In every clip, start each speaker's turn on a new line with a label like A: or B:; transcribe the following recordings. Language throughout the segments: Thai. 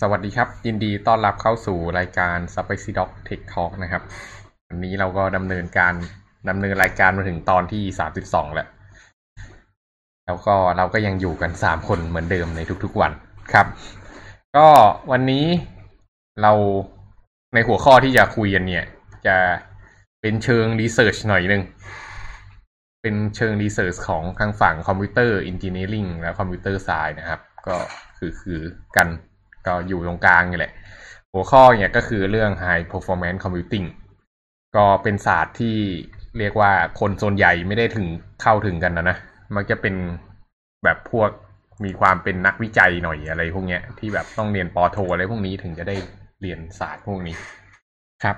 A: สวัสดีครับ ยินดีต้อนรับเข้าสู่รายการ Spicy Dog Tech Talk นะครับ วันนี้เราก็ดำเนินการดำเนินรายการมาถึงตอนที่สามสิบสองแล้ว แล้วก็เราก็ยังอยู่กันสามคนเหมือนเดิมในทุกๆวันครับ ก็วันนี้เราในหัวข้อที่จะคุยกันเนี่ย จะเป็นเชิง research หน่อยนึง เป็นเชิง research ของทางฝั่ง computer engineering และ computer science นะครับ ก็คือคือกัน ก็อยู่ตรงกลางนี่แหละ หัวข้อเนี่ยก็คือเรื่อง High Performance Computing ก็เป็นศาสตร์ที่เรียกว่าคนส่วนใหญ่ไม่ได้ถึงเข้าถึงกันนะนะ มักจะเป็นแบบพวกมีความเป็นนักวิจัยหน่อยอะไรพวกเนี้ย ที่แบบต้องเรียนปอโทอะไรพวกนี้ถึงจะได้เรียนศาสตร์พวกนี้ครับ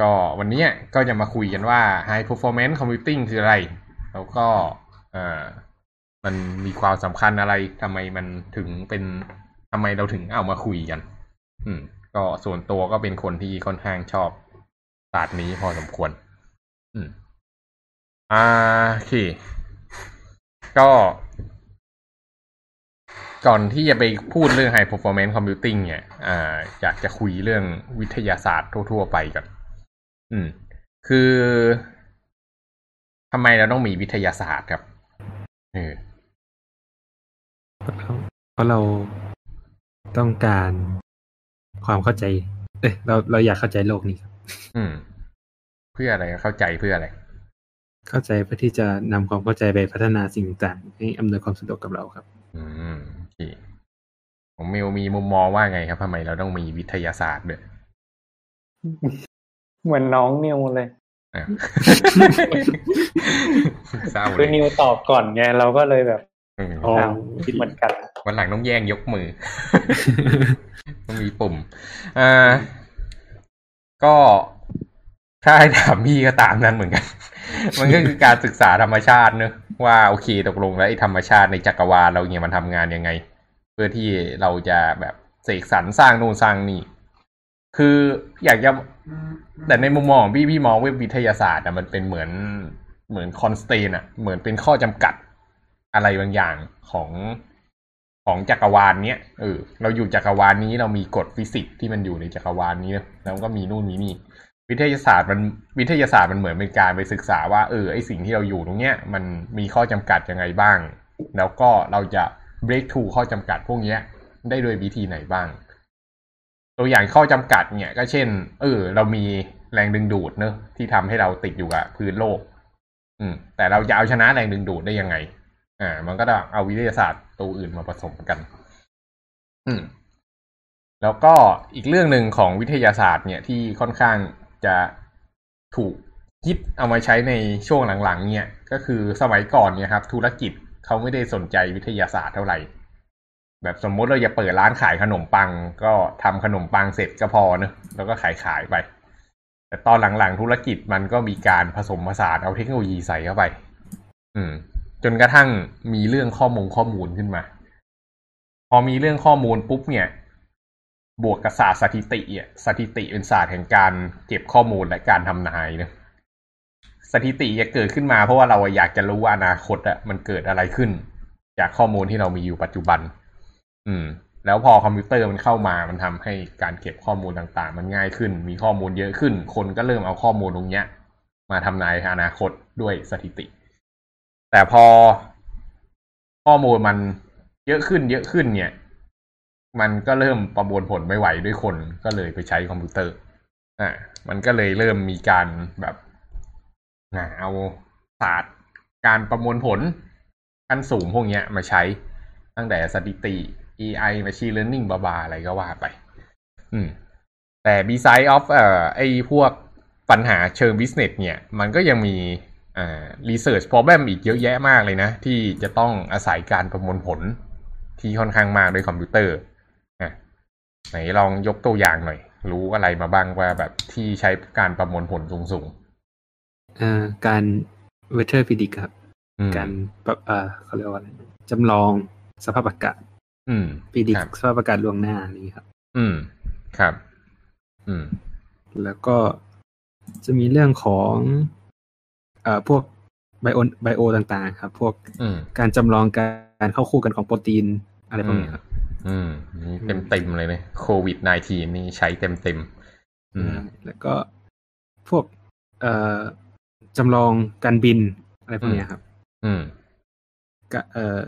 A: ก็วันนี้ก็จะมาคุยกันว่า High Performance Computing คืออะไร แล้วก็เออมันมีความสำคัญอะไรทำไมมันถึงเป็น ทำไมเราถึงเอามาคุยกัน อืม ก็ส่วนตัวก็เป็นคนที่ค่อนข้างชอบศาสตร์นี้พอสมควร อืม อ่าโอเค ก็ ก่อนที่จะไปพูดเรื่อง High Performance Computing เนี่ย อ่า อยากจะคุยเรื่องวิทยาศาสตร์ทั่ว ๆ ไปก่อน อืม คือทำไมเราต้องมีวิทยาศาสตร์ครับเออ
B: เพราะเรา ต้องการความเข้าใจ เอ้ยเราเราอยากเข้าใจโลกนี้ครับ
A: อืม เพื่ออะไรเข้าใจเพื่ออะไร
B: เข้าใจเพื่อที่จะนำความเข้าใจไปพัฒนาสิ่งต่างๆให้อำนวยความสะดวกกับเราครับ
A: อืมโอเคผมมิวมีมุมมองว่าไงครับทำไมเราต้องมีวิทยาศาสตร์ด้วย
C: เหมือนน้องนิวเลย
A: อะเศร้าเล
C: คือยนิวตอบก่อนไงเราก็เลยแบบ
A: อืม
B: อ๋อ
C: อ้าวคิดเหมือนกัน
A: วันหลังต้องแย่งยกมือต้องมีปุ่มอ่าก็ถ้าให้ถามพี่ก็ตามนั้นเหมือนกัน มันก็คือการศึกษาธรรมชาติเนอะว่าโอเคตกลงแล้วไอ้ธรรมชาติในจักรวาลเราเนี่ยมันทำงานยังไง เพื่อที่เราจะแบบเสกสรรสร้างนู่นสร้างนี่ คืออยากจะแต่ในมุมมองของพี่พี่มองว่าวิทยาศาสตร์อะมันเป็นเหมือนเหมือน constraint อะเหมือนเป็นข้อจำกัดอะไรบางอย่างของ ของจักรวาลเนี้ยเออเราอยู่จักรวาลนี้เรามีกฎฟิสิกส์ที่มันอยู่ในจักรวาลนี้นะแล้วก็มีนู่นมีนี่ วิทยาศาสตร์มันวิทยาศาสตร์มันเหมือนเป็นการไปศึกษาว่าเออไอสิ่งที่เราอยู่ตรงเนี้ยมันมีข้อจำกัดยังไงบ้าง แล้วก็เราจะ break through ข้อจำกัดพวกเนี้ย ได้โดยวิธีไหนบ้าง ตัวอย่างข้อจำกัดเนี่ยก็เช่น เออ เรามีแรงดึงดูดเนอะที่ทำให้เราติดอยู่กับพื้นโลก อืม แต่เราจะเอาชนะแรงดึงดูดได้ยังไง อ่า มันก็ต้องเอาวิทยาศาสตร์ ตัวอื่นมาผสมกัน อืม แล้วก็อีกเรื่องหนึ่งของวิทยาศาสตร์เนี่ยที่ค่อนข้างจะถูกคิดเอามาใช้ในช่วงหลังๆ เนี่ย ก็คือสมัยก่อนเนี่ยครับ ธุรกิจเขาไม่ได้สนใจวิทยาศาสตร์เท่าไหร่ แบบสมมติเราจะเปิดร้านขายขนมปัง ก็ทำขนมปังเสร็จก็พอเนอะแล้วก็ขายขายไป แต่ตอนหลังๆ ธุรกิจมันก็มีการผสมผสานเอาเทคโนโลยีใส่เข้าไป อืม จนกระทั่งมีเรื่องข้อมูลข้อมูลขึ้นมา พอมีเรื่องข้อมูลปุ๊บเนี่ย บวกกับศาสตร์สถิติอะสถิติเป็นศาสตร์แห่งการเก็บข้อมูลและการทำนายเนะสถิติจะเกิดขึ้นมาเพราะว่าเราอยากจะรู้ว่าอนาคตอะมันเกิดอะไรขึ้น จากข้อมูลที่เรามีอยู่ปัจจุบัน อืม แล้วพอคอมพิวเตอร์มันเข้ามามันทำให้การเก็บข้อมูลต่างๆ มันง่ายขึ้น มีข้อมูลเยอะขึ้น คนก็เริ่มเอาข้อมูลตรงเนี้ย มาทำนายอนาคตด้วยสถิติ แต่พอข้อมูลมันเยอะขึ้น เยอะขึ้นเนี่ย มันก็เริ่มประมวลผลไม่ไหวด้วยคนก็เลยไปใช้คอมพิวเตอร์อ่ามันก็เลยเริ่มมีการแบบอ่าเอาศาสตร์การประมวลผลขั้นสูงพวกเนี้ยมาใช้ตั้งแต่สถิติ AI Machine Learning บาบาอะไรก็ว่าไป อืม แต่ beside of เอ่อไอพวกปัญหาเชิง business เนี่ย มันก็ยังมี อ่า research problem อีกเยอะแยะมากเลยนะ ที่จะต้องอาศัยการประมวลผลที่ค่อนข้างมากด้วยคอมพิวเตอร์อะไหนลองยกตัวอย่างหน่อย รู้อะไรมาบ้างว่าแบบที่ใช้การประมวลผลสูง
B: อ่าการ weather predict ครับ
A: ๆอืม
B: การแบบอ่าเขาเรียกว่าอะไรจำลองสภาพอากาศ
A: อืม
B: predict
A: ครับ
B: สภาพอากาศล่วงหน้านี่ครับ
A: อืมครับ อืม
B: แล้วก็จะมีเรื่องของ เอ่อพวกไบโอไบโอต่างๆ ครับ พวก
A: อืม
B: การจำลองการเข้าคู่กันของโปรตีนอะไรพวกนี้ครับ
A: อืมนี่เต็มเต็มๆเลยเนี่ยโควิด -19 นี่ใช้เต็มเต็มๆอืม
B: แล้วก็พวกเอ่อจำลองการบินอะไรพวกเนี้ยครับ
A: อืม
B: ก็เอ่อ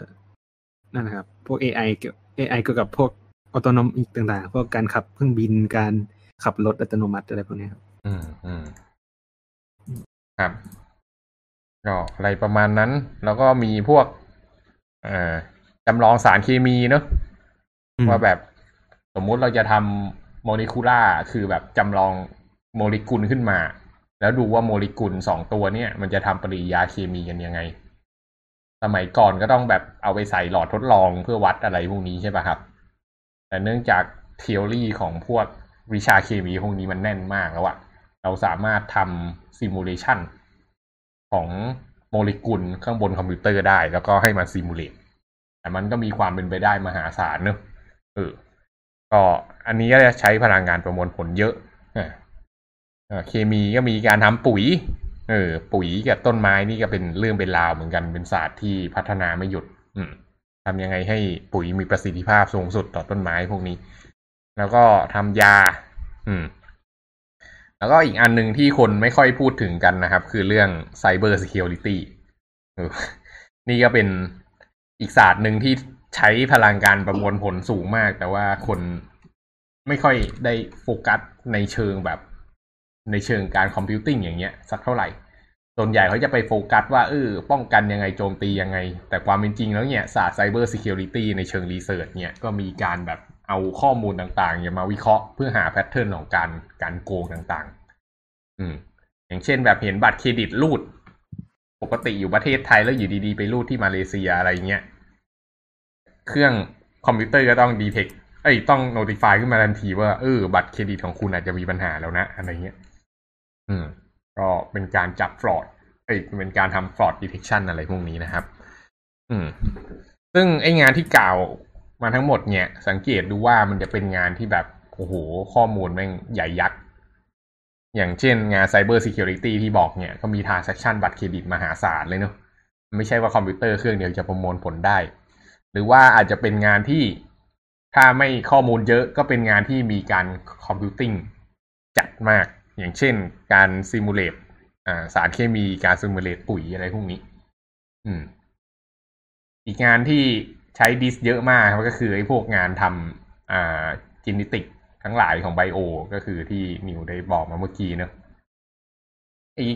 B: นั่นนะครับ พวก AI เกี่ยว AI เกี่ยวกับพวกออโตนอมอีกต่างๆ พวกการขับเครื่องบินการขับรถอัตโนมัติอะไรพวกเนี้ยครับ
A: อืมอืมครับ ก็อะไรประมาณนั้น แล้วก็มีพวกเอ่อจำลองสารเคมีเนอะ
B: อืม
A: ว่าแบบสมมุติเราจะทำโมเลกุล่าคือแบบจำลองโมเลกุลขึ้นมา แล้วดูว่าโมเลกุลสองตัวเนี่ย มันจะทำปฏิกิริยาเคมีกันยังไง สมัยก่อนก็ต้องแบบเอาไปใส่หลอดทดลองเพื่อวัดอะไรพวกนี้ใช่ป่ะครับ แต่เนื่องจากทฤษฎีของพวกวิชาเคมีพวกนี้มันแน่นมากแล้วอะเราสามารถทำ simulation ของโมเลกุลข้างบนคอมพิวเตอร์ได้ แล้วก็ให้มัน simulate แต่มันก็มีความเป็นไปได้มหาศาลเนอะเออก็อันนี้ก็จะใช้พลังงานประมวลผลเยอะอะอ่าเคมีก็มีการทำปุ๋ย เออ ปุ๋ยกับต้นไม้นี่ก็เป็นเรื่องเป็นราวเหมือนกันเป็นศาสตร์ที่พัฒนาไม่หยุดอืมทำยังไงให้ปุ๋ยมีประสิทธิภาพสูงสุดต่อต้นไม้พวกนี้ แล้วก็ทำยา อืม แล้วก็อีกอันหนึ่งที่คนไม่ค่อยพูดถึงกันนะครับ คือเรื่อง Cyber Security เออนี่ก็เป็นอีกศาสตร์หนึ่งที่ใช้พลังการประมวลผลสูงมาก แต่ว่าคนไม่ค่อยได้โฟกัสในเชิงแบบ ในเชิงการคอมพิวติ้งอย่างเงี้ย สักเท่าไหร่ ส่วนใหญ่เขาจะไปโฟกัสว่าเออป้องกันยังไงโจมตียังไง แต่ความเป็นจริงแล้วเนี่ยศาสตร์ Cyber Security ในเชิง research เนี่ยก็มีการแบบ เอาข้อมูลต่างๆเนี่ยมาวิเคราะห์เพื่อหา pattern ของการการโกงต่างๆ อืม อย่างเช่นแบบเห็นบัตรเครดิตรูด ปกติอยู่ประเทศไทยแล้วอยู่ดีๆ ไปรูดที่มาเลเซียอะไรเงี้ย เครื่องคอมพิวเตอร์ก็ต้อง detect เอ้ยต้อง notify ขึ้นมาทันทีว่าเออบัตรเครดิตของคุณอาจจะมีปัญหาแล้วนะ อะไรเงี้ย อืม ก็เป็นการจับ fraud เอ้ยเป็นการทำ fraud detection อะไรพวกนี้นะครับ อืม ซึ่งไองานที่กล่าว มาทั้งหมดเนี่ย สังเกตดูว่ามันจะเป็นงานที่แบบโอ้โหข้อมูลแม่งใหญ่ยักษ์ อย่างเช่นงาน Cyber Security ที่บอกเนี่ย ก็มี transaction บัตรเครดิตมหาศาลเลยเนอะไม่ใช่ว่าคอมพิวเตอร์เครื่องเดียวจะประมวลผลได้ หรือว่าอาจจะเป็นงานที่ถ้าไม่ข้อมูลเยอะก็เป็นงานที่มีการcomputing จัดมาก อย่างเช่นการ simulate สารเคมีการ simulate ปุ๋ยอะไรพวกนี้ อืม อีกงานที่ ใช้ดิสเยอะมากครับก็คือไอ้พวกงานทำอ่า genetic ทั้งหลายของ bio ก็คือที่นิวได้บอกมาเมื่อกี้เนอะไอ้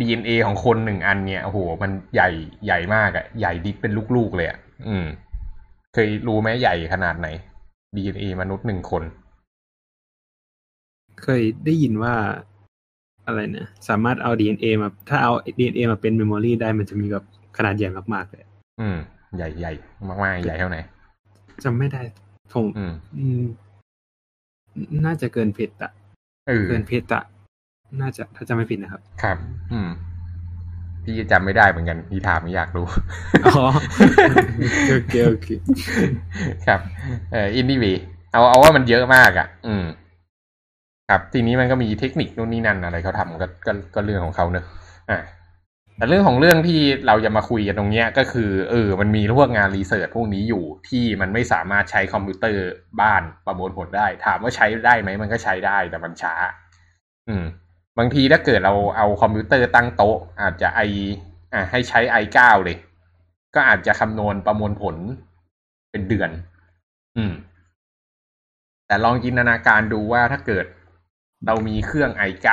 A: DNA ของคนหนึ่งอันเนี่ยโอ้โห มันใหญ่ใหญ่มากอะใหญ่ดิสเป็นลูกๆเลยอะอืม เคยรู้ไหมใหญ่ขนาดไหน DNA มนุษย์หนึ่งคน
B: เคยได้ยินว่าอะไรนะสามารถเอา DNA มา ถ้าเอา DNA มาเป็น memory ได้มันจะมีแบบขนาดใหญ่มากๆเลย
A: อืม ใหญ่ใหญ่มากๆใหญ่เท่าไหน
B: จำไม่ได้ผม
A: อืม
B: อืมน่าจะเกิน peta
A: เออ
B: เกิน peta น่าจะถ้าจำไม่ผิดนะครับ
A: ครับ อืมพี่จำไม่ได้เหมือนกันพี่ถามไม่อยากรู้
B: อ๋อโอเคโอเค
A: ครับ เอ่อ anyway เอาเอาว่ามันเยอะมากอะ อืม ครับ ทีนี้มันก็มีเทคนิคนู่นนี่นั่นอะไรเขาทำก็ก็ก็เรื่องของเขาเนอะอะ แต่เรื่องของเรื่องที่เราจะมาคุยกันตรงเนี้ยก็คือเออมันมีพวกงาน research พวกนี้อยู่ที่มันไม่สามารถใช้คอมพิวเตอร์บ้านประมวลผลได้ ถามว่าใช้ได้ไหมมันก็ใช้ได้แต่มันช้า อืม บางทีถ้าเกิดเราเอาคอมพิวเตอร์ตั้งโต๊ะ อาจจะไออะให้ใช้ i9 เลย ก็อาจจะคำนวณประมวลผลเป็นเดือน อืม แต่ลองจินตนาการดูว่าถ้าเกิดเรามีเครื่อง i9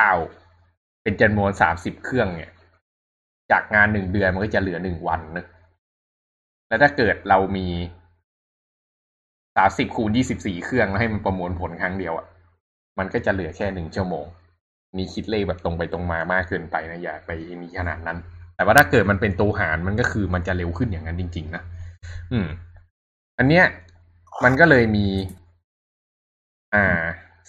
A: เป็นจำนวนสามสิบเครื่องเนี่ย จากงานหนึ่งเดือนมันก็จะเหลือหนึ่งวันนะแล้วถ้าเกิดเรามีสามสิบคูณยี่สิบสี่เครื่องแล้วให้มันประมวลผลครั้งเดียวอะ่ะ มันก็จะเหลือแค่หนึ่งชั่วโมง นี่คิดเลขแบบตรงไปตรงมามากเกินไปนะอย่าไปมีขนาดนั้น แต่ว่าถ้าเกิดมันเป็นตัวหารมันก็คือมันจะเร็วขึ้นอย่างนั้นจริง ๆ นะอืม อันเนี้ย มันก็เลยมี อ่า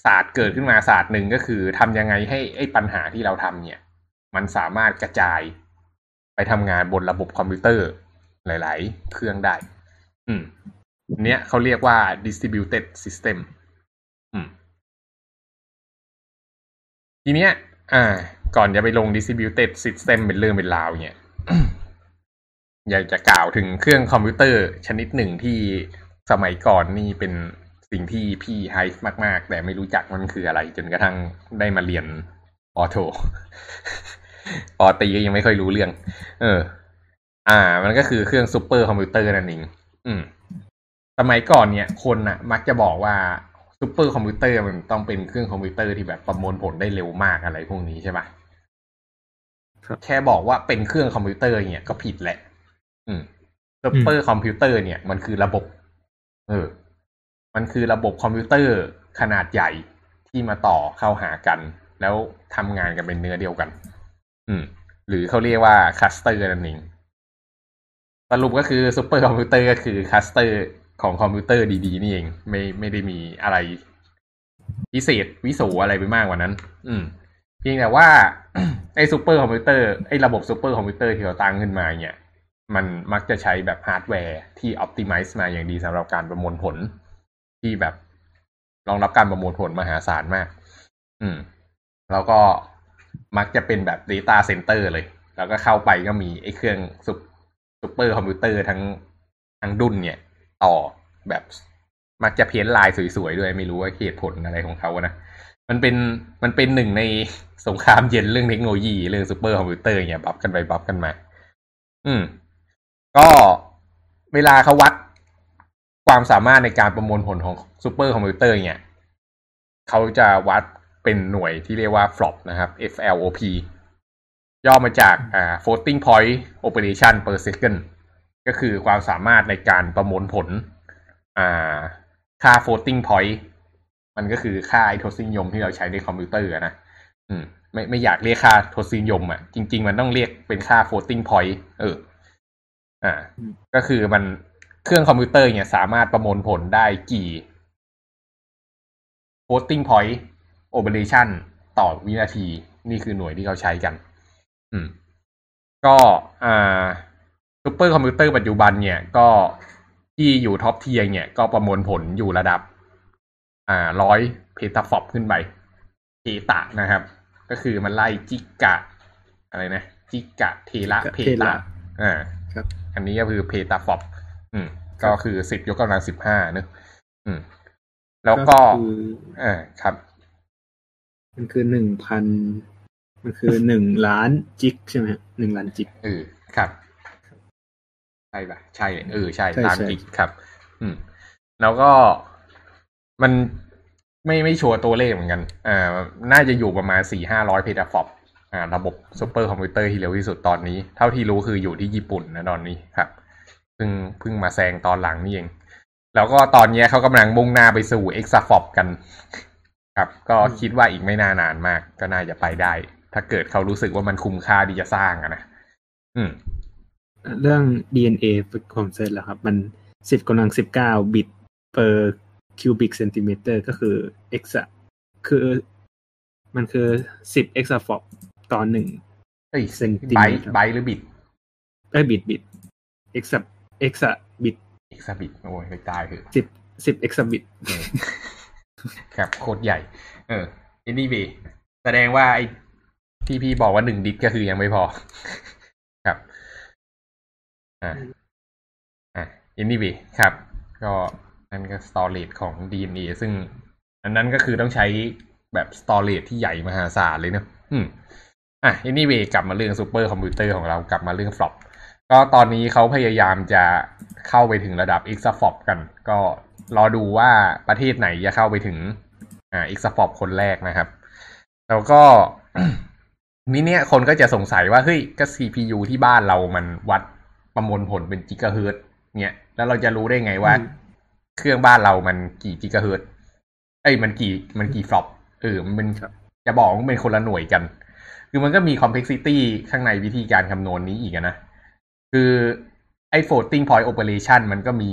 A: ศาสตร์เกิดขึ้นมาศาสตร์หนึ่งก็คือทำยังไงให้ไอ้ปัญหาที่เราทำเนี่ย มันสามารถกระจาย ทำงานบนระบบคอมพิวเตอร์หลาย ๆ เครื่องได้ อืมเนี้ยเขาเรียกว่า distributed system อืม ทีเนี้ย อ่า ก่อนจะไปลง distributed system เป็นเรื่องเป็นราวเนี่ย อยากจะกล่าวถึงเครื่องคอมพิวเตอร์ชนิดหนึ่งที่สมัยก่อนนี่เป็นสิ่งที่พี่ไฮฟ์มาก ๆ แต่ไม่รู้จักมันคืออะไร จนกระทั่งได้มาเรียนออโต ปอตรีก็ยังไม่ค่อยรู้เรื่อง เออ อ่า มันก็คือเครื่องซูเปอร์คอมพิวเตอร์นั่นเองอืม สมัยก่อนเนี่ย คนน่ะ มักจะบอกว่าซูเปอร์คอมพิวเตอร์มันต้องเป็นเครื่องคอมพิวเตอร์ที่แบบประมวลผลได้เร็วมากอะไรพวกนี้ใช่ปะ
B: ครับ
A: แค่บอกว่าเป็นเครื่องคอมพิวเตอร์เนี่ยก็ผิดแหละ อืมซูเปอร์คอมพิวเตอร์เนี่ย มันคือระบบ เออ มันคือระบบคอมพิวเตอร์ขนาดใหญ่ที่มาต่อเข้าหากัน แล้วทำงานกันเป็นเนื้อเดียวกัน อืม หรือเขาเรียกว่าคลัสเตอร์นั่นเองสรุปก็คือซูเปอร์คอมพิวเตอร์ก็คือคลัสเตอร์ของคอมพิวเตอร์ดีๆ นี่เอง ไม่ไม่ได้มีอะไรพิเศษวิโสอะไรไปมากกว่านั้น อืม เพียงแต่ว่าไอ้ซูเปอร์คอมพิวเตอร์ไอ้ระบบซูเปอร์คอมพิวเตอร์ที่เราตั้งขึ้นมาเนี่ย มันมักจะใช้แบบฮาร์ดแวร์ที่อ p ติ i z e มาอย่างดีสำหรับการประมวลผล ที่แบบรองรับการประมวลผลมหาศาลมาก อืม แล้วก็ มักจะเป็นแบบ Data Center เลย แล้วก็เข้าไปก็มีไอ้เครื่องซุปซูเปอร์คอมพิวเตอร์ทั้งทั้งดุนเนี่ย ต่อแบบมักจะ paint ลายสวยๆด้วย ไม่รู้ว่าเหตุผลอะไรของเขานะมันเป็นมันเป็นหนึ่งในสงครามเย็นเรื่องเทคโนโลยีเรื่องซูเปอร์คอมพิวเตอร์เนี่ยบัฟกันไปบัฟกันมา อืม ก็เวลาเขาวัดความสามารถในการประมวลผลของซูเปอร์คอมพิวเตอร์เนี่ยเขาจะวัด เป็นหน่วยที่เรียกว่า flop นะครับ FLOP ย่อมาจากอ่า floating point operation per second ก็คือความสามารถในการประมวลผลอ่าค่า floating point มันก็คือค่าไอ้ทศนิยมที่เราใช้ในคอมพิวเตอร์อะนะอืมไม่ไม่อยากเรียกค่าทศนิยมอะ จริง ๆ มันต้องเรียกเป็นค่า floating point เออ อ่า
B: อืม
A: ก็คือมันเครื่องคอมพิวเตอร์เนี่ยสามารถประมวลผลได้กี่ floating point operation ต่อวินาที นี่คือหน่วยที่เขาใช้กัน อืม ก็อ่าซูเปอร์คอมพิวเตอร์ปัจจุบันเนี่ยก็ที่อยู่ top tier เนี่ย ก็ประมวลผลอยู่ระดับ อ่าร้อย petaflop ขึ้นไป peta นะครับ ก็คือมันไล่จิกะ อะไรนะ จิกะเทระเพ
B: เท
A: ตะ
B: ระ
A: อ่า
B: ครับ
A: อันนี้ก็คือเพตาฟอปอืม
B: ครับ
A: ก็คือสิบยกกำลังสิบห้าเนอะอืม แล้วก็
B: คือ
A: อ่าครับ
B: มันคือหนึ่งพันมันคือหนึ่งล้านจิกใช่ไหมฮะหนึ่งล้านจิก
A: เออครับ ใช่ปะใช่เออใช่
B: ใช่
A: ตาม
B: ใช่
A: กิกครับ อืม แล้วก็มันไม่ไม่ชัวร์ตัวเลขเหมือนกันอ่าน่าจะอยู่ประมาณสี่ห้าร้อย petaflop อ่า ระบบซูเปอร์คอมพิวเตอร์ที่เร็วที่สุดตอนนี้ เท่าที่รู้คืออยู่ที่ญี่ปุ่นนะตอนนี้ครับเพิ่งเพิ่งมาแซงตอนหลังนี่เอง แล้วก็ตอนเนี้ยเขากำลังมุ่งหน้าไปสู่ e x a f o p กัน ครับ ก็คิดว่าอีกไม่นานานมาก ก็น่าจะไปได้ ถ้าเกิดเขารู้สึกว่ามันคุ้มค่าที่จะสร้างอะนะอืม
B: เรื่อง DNA ผมเสร็จแล้วครับ มันสิบกำลังสิบเก้าบิต per cubic centimeter ก็คือ exa คือมันคือสิบ exaflop ต่อหนึ่ง
A: เอ้ย
B: เซนติ
A: ไบ
B: เมตร
A: ต์ไบต์หรือบิต
B: เอ้ยบิตบิต exa exa บิต
A: เอกซาบิตโอ้ยไม่ตายคือ
B: สิบสิบ exa bit
A: ครับโคตรใหญ่ เอออินดี้บีแสดงว่าไอ้ที่พี่บอกว่าหนึ่งดิสก็คือยังไม่พอ ครับ อ่า อ่าอินดี้บีครับ ก็นั่นก็ storage ของ DNA ซึ่ง อันนั้นก็คือต้องใช้แบบ storage ที่ใหญ่มหาศาลเลยเนอะอืม อะ anyway กลับมาเรื่องซูเปอร์คอมพิวเตอร์ของเรา กลับมาเรื่อง flop ก็ตอนนี้เขาพยายามจะเข้าไปถึงระดับ exaflop กัน ก็รอดูว่าประเทศไหนจะเข้าไปถึงอ่า exaflop คนแรกนะครับ แล้วก็นี่เนี่ยคนก็จะสงสัยว่า เฮ้ยก็ CPU ที่บ้านเรามันวัดประมวลผลเป็นกิกะเฮิรตซ์เนี่ยแล้วเราจะรู้ได้ไงว่า
B: อืม
A: เครื่องบ้านเรามันกี่กิกะเฮิรตซ์เอ้ยมันกี่มันกี่ฟลอปเออมันเป็น
B: ครับ
A: จะบอกว่ามันเป็นคนละหน่วยกัน คือมันก็มี complexity ข้างในวิธีการคำนวณนี้อีกอะนะ คือไอ้ floating point operation มันก็มี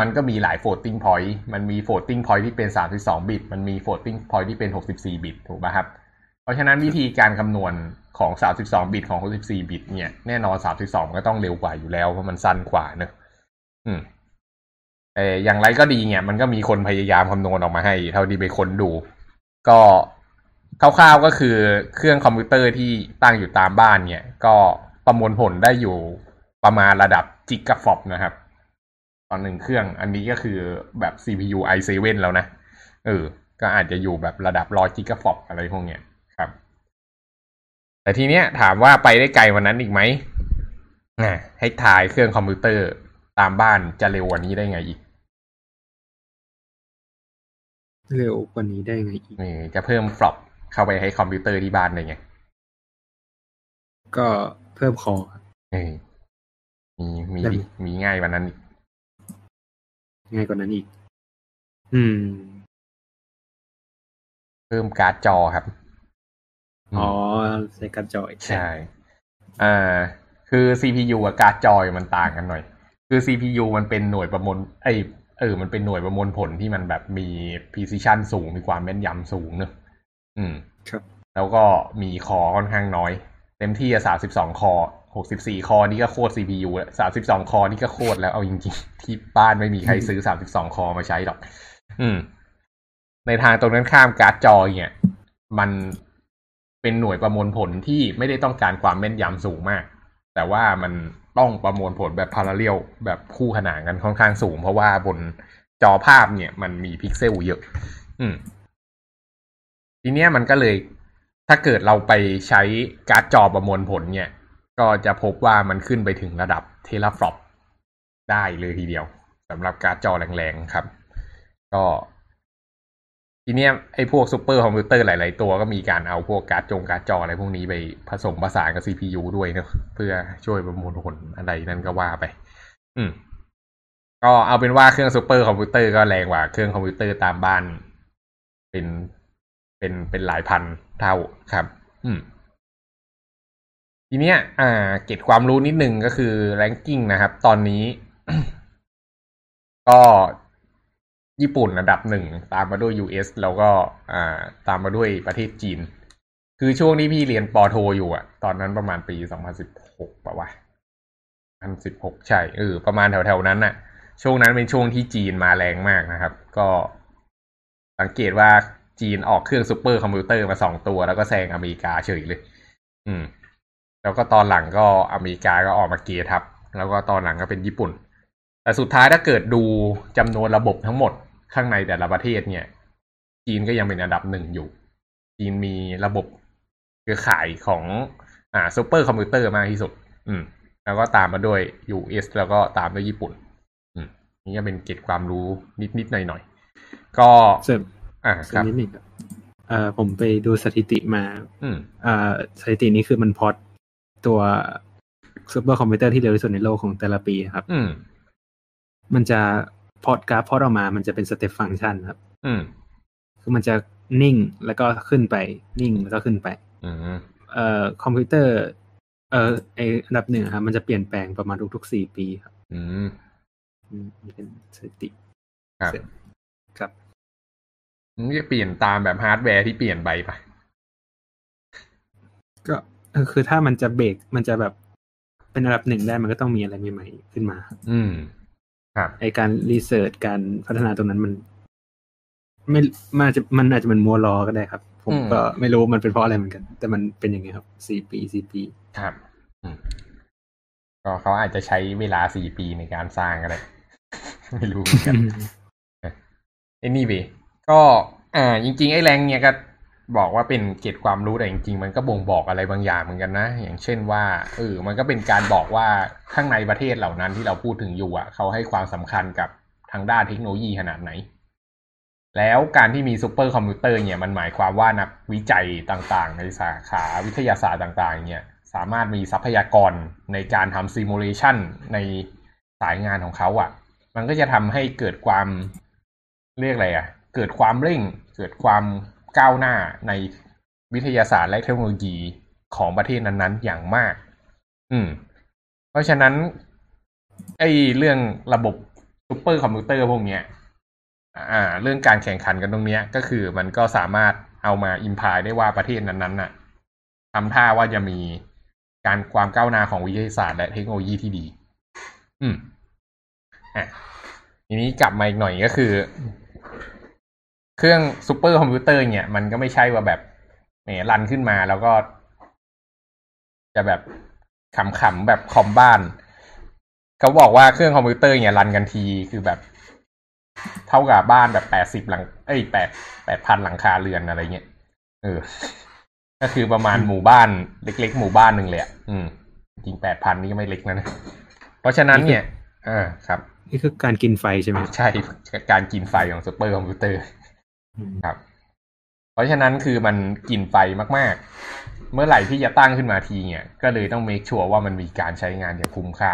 A: มันก็มีหลาย floating point มันมี floating point ที่เป็น 32 บิต มันมี floating point ที่เป็น 64 บิต ถูกป่ะครับ เพราะฉะนั้นวิธีการคำนวณของ 32 บิตของ 64 บิต เนี่ย แน่นอน 32 ก็ต้องเร็วกว่าอยู่แล้ว เพราะมันสั้นกว่าเนอะอืมแต่อย่างไรก็ดีเนี่ย มันก็มีคนพยายามคำนวณออกมาให้ เท่าที่ไปค้นดู ก็คร่าวๆก็คือเครื่องคอมพิวเตอร์ที่ตั้งอยู่ตามบ้านเนี่ย ก็ ประมวลผลได้อยู่ประมาณระดับจิกะฟอปนะครับ ตอนหนึ่งเครื่อง อันนี้ก็คือแบบ CPU i7 แล้วนะ เออ ก็อาจจะอยู่แบบระดับร้อย gigaflop อะไรพวกเนี้ยครับ แต่ทีเนี้ยถามว่าไปได้ไกลวันนั้นอีกไหมนะให้ทายเครื่องคอมพิวเตอร์ตามบ้านจะเร็วกว่านี้ได้ไงอีก
B: เร็วกว่านี้ได้ไงอีก
A: นี่จะเพิ่ม flop เข้าไปให้คอมพิวเตอร์ที่บ้านได้ไง
B: ก็ เพิ่มคอครับ
A: เออมีมี
B: แล้ว
A: ดิมีง่ายกวันนั้นอีก
B: ง่ายกว่านั้นอีก อืม
A: เพิ่มการ์ดจอครับม
B: อ๋อใช้การ์ดจอย
A: ใช่ อ่า คือ CPU กับการ์ดจอยมันต่างกันหน่อย คือ CPU มันเป็นหน่วยประมวลไอยเออ มันเป็นหน่วยประมวลผลที่มันแบบมี precision สูง มีความแม่นยำสูงเนอะอืม
B: ครับ
A: แล้วก็มีคอค่อนข้างน้อย เต็มที่อะสามสิบสองคอหกสิบสี่คอนี่ก็โคตร CPU แล้วสามสิบสองคอนี่ก็โคตรแล้วเอาจริงๆ ที่บ้านไม่มีใครซื้อสามสิบสองคอมาใช้หรอก อืม ในทางตรงนั้นข้ามการ์ดจอเนี่ยมันเป็นหน่วยประมวลผลที่ไม่ได้ต้องการความแม่นยำสูงมาก แต่ว่ามันต้องประมวลผลแบบพาราเรลแบบคู่ขนานกันค่อนข้างสูง เพราะว่าบนจอภาพเนี่ยมันมีพิกเซลเยอะ อืม ทีเนี้ยมันก็เลย ถ้าเกิดเราไปใช้การ์ดจอประมวลผลเนี่ย ก็จะพบว่ามันขึ้นไปถึงระดับ teraflop ได้เลยทีเดียวสำหรับการ์ดจอแรงๆครับ ก็ทีเนี้ยไอ้พวกซูเปอร์คอมพิวเตอร์หลาย ๆ ตัวก็มีการเอาพวกการ์ดจงการ์ดจออะไรพวกนี้ไปผสมผสานกับ CPU ด้วยเนะเพื่อช่วยประมวลผลอะไรนั่นก็ว่าไป อืม ก็เอาเป็นว่าเครื่องซูเปอร์คอมพิวเตอร์ก็แรงกว่าเครื่องคอมพิวเตอร์ตามบ้าน เป็น เป็นเป็นหลายพันเท่าครับ อืมทีเนี้ย อ่า เก็บความรู้นิดนึงก็คือ ranking นะครับ ตอนนี้ ก็ญี่ปุ่นอันดับหนึ่ง ตามมาด้วย US แล้วก็ อ่า ตามมาด้วยประเทศจีน คือช่วงที่พี่เรียนปอโทอยู่อะตอนนั้นประมาณปีสองพันสิบหกป่าวะพันสิบหกใช่เออประมาณแถวๆนั้นน่ะ ช่วงนั้นเป็นช่วงที่จีนมาแรงมากนะครับ ก็สังเกตว่า จีนออกเครื่องซูเปอร์คอมพิวเตอร์มาสองตัว แล้วก็แซงอเมริกาเฉยเลย อืม แล้วก็ตอนหลังก็อเมริกาก็ออกมาเกียร์ทับ แล้วก็ตอนหลังก็เป็นญี่ปุ่น แต่สุดท้ายถ้าเกิดดูจำนวนระบบทั้งหมดข้างในแต่ละประเทศเนี่ย จีนก็ยังเป็นอันดับหนึ่งอยู่ จีนมีระบบเครือข่ายของอ่าซูเปอร์คอมพิวเตอร์มากที่สุด อืม แล้วก็ตามมาด้วย US แล้วก็ตามด้วยญี่ปุ่น อืม นี่ก็เป็นเกร็ดความรู้นิดๆหน่อยๆก็
B: เสริม
A: อ่า
B: เส
A: ค
B: ริ
A: รั
B: ม
A: บ
B: นิดหนึ่งครับเอ่อผมไปดูสถิติมา
A: อืม
B: อ่าสถิตินี้คือมันพอร์ตตัวซูเปอร์คอมพิวเตอร์ที่เร็วที่สุดในโลกของแต่ละปีครับ
A: อืม
B: มันจะพอร์ตกราฟพอร์ตออกมา มันจะเป็น step function ครับ
A: อืม
B: คือมันจะนิ่งแล้วก็ขึ้นไป นิ่งแล้วก็ขึ้นไป
A: อืม
B: เอ่อคอมพิวเตอร์ เอ่อไอ้อันดับหนึ่งอะครับมันจะเปลี่ยนแปลงประมาณทุกๆสี่ปีครับ
A: อืม
B: อืมนี่เป็นสถิติ
A: ครับ
B: เสร็จครับ
A: มันจะเปลี่ยนตามแบบฮาร์ดแวร์ที่เปลี่ยนไปปะ
B: ก็เออคือถ้ามันจะเบรกมันจะแบบเป็นอันดับหนึ่งได้มันก็ต้องมีอะไรใหม่ๆขึ้นมาครับ
A: อืม ครับ
B: ไอการรีเสิร์ชการพัฒนาตรงนั้นมัน ไม่มันอาจจะมันอาจจะเป็นมัวรอก็ได้ครับ ผม
A: อืม
B: ก็ไม่รู้มันเป็นเพราะอะไรเหมือนกัน แต่มันเป็นยังไงครับสี่ปีสี่ปี
A: ครับอืมก็เขาอาจจะใช้เวลาสี่ปีในการสร้างก็ได้ ไม่รู้เหมือนกันไอ้นี่เว ก็อ่าจริงๆไอ้แรงเนี่ยก็บอกว่าเป็นเกร็ดความรู้แต่จริงๆ มันก็บ่งบอกอะไรบางอย่างเหมือนกันนะ อย่างเช่นว่าเออมันก็เป็นการบอกว่าข้างในประเทศเหล่านั้นที่เราพูดถึงอยู่อะเขาให้ความสำคัญกับทางด้านเทคโนโลยีขนาดไหน แล้วการที่มีซูเปอร์คอมพิวเตอร์เนี่ยมันหมายความว่านักวิจัยต่างๆ ในสาขาวิทยาศาสตร์ต่างๆ เนี่ยสามารถมีทรัพยากรในการทำ simulation ในสายงานของเขาอะ มันก็จะทำให้เกิดความเรียกอะไรอะ เกิดความเร่ง เกิดความก้าวหน้าในวิทยาศาสตร์และเทคโนโลยีของประเทศนั้นๆ อย่างมาก อืม เพราะฉะนั้น ไอ้เรื่องระบบซูเปอร์คอมพิวเตอร์พวกเนี้ย อ่า เรื่องการแข่งขันกันตรงเนี้ย ก็คือมันก็สามารถเอามาอิมพายได้ว่าประเทศนั้นๆน่ะทำท่าว่าจะมีการความก้าวหน้าของวิทยาศาสตร์และเทคโนโลยีที่ดี อืม อะทีนี้กลับมาอีกหน่อยก็คือ เครื่องซูเปอร์คอมพิวเตอร์เนี่ย มันก็ไม่ใช่ว่าแบบแหม run ขึ้นมาแล้วก็ จะแบบขำๆแบบคอมบ้าน เขาบอกว่าเครื่องคอมพิวเตอร์เนี่ย run กันทีคือแบบ เท่ากับบ้านแบบแปดสิบหลัง เอ้ยแปดแปดพันหลังคาเรือนอะไรเงี้ยเออ ก็คือประมาณหมู่บ้านเล็ก ๆ หมู่บ้านหนึ่งเลยอะอืม จริงแปดพันนี่ก็ไม่เล็กนะนะเพราะฉะนั้นเนี่ยอ่าครับ
B: นี่คือการกินไฟใช่ไหม
A: ใช่ การกินไฟของซูเปอร์คอมพิวเตอร์
B: อืม
A: ครับ เพราะฉะนั้นคือมันกินไฟมาก ๆ เมื่อไหร่ที่จะตั้งขึ้นมาทีเนี่ย ก็เลยต้อง make sure ว่ามันมีการใช้งานอย่างคุ้มค่า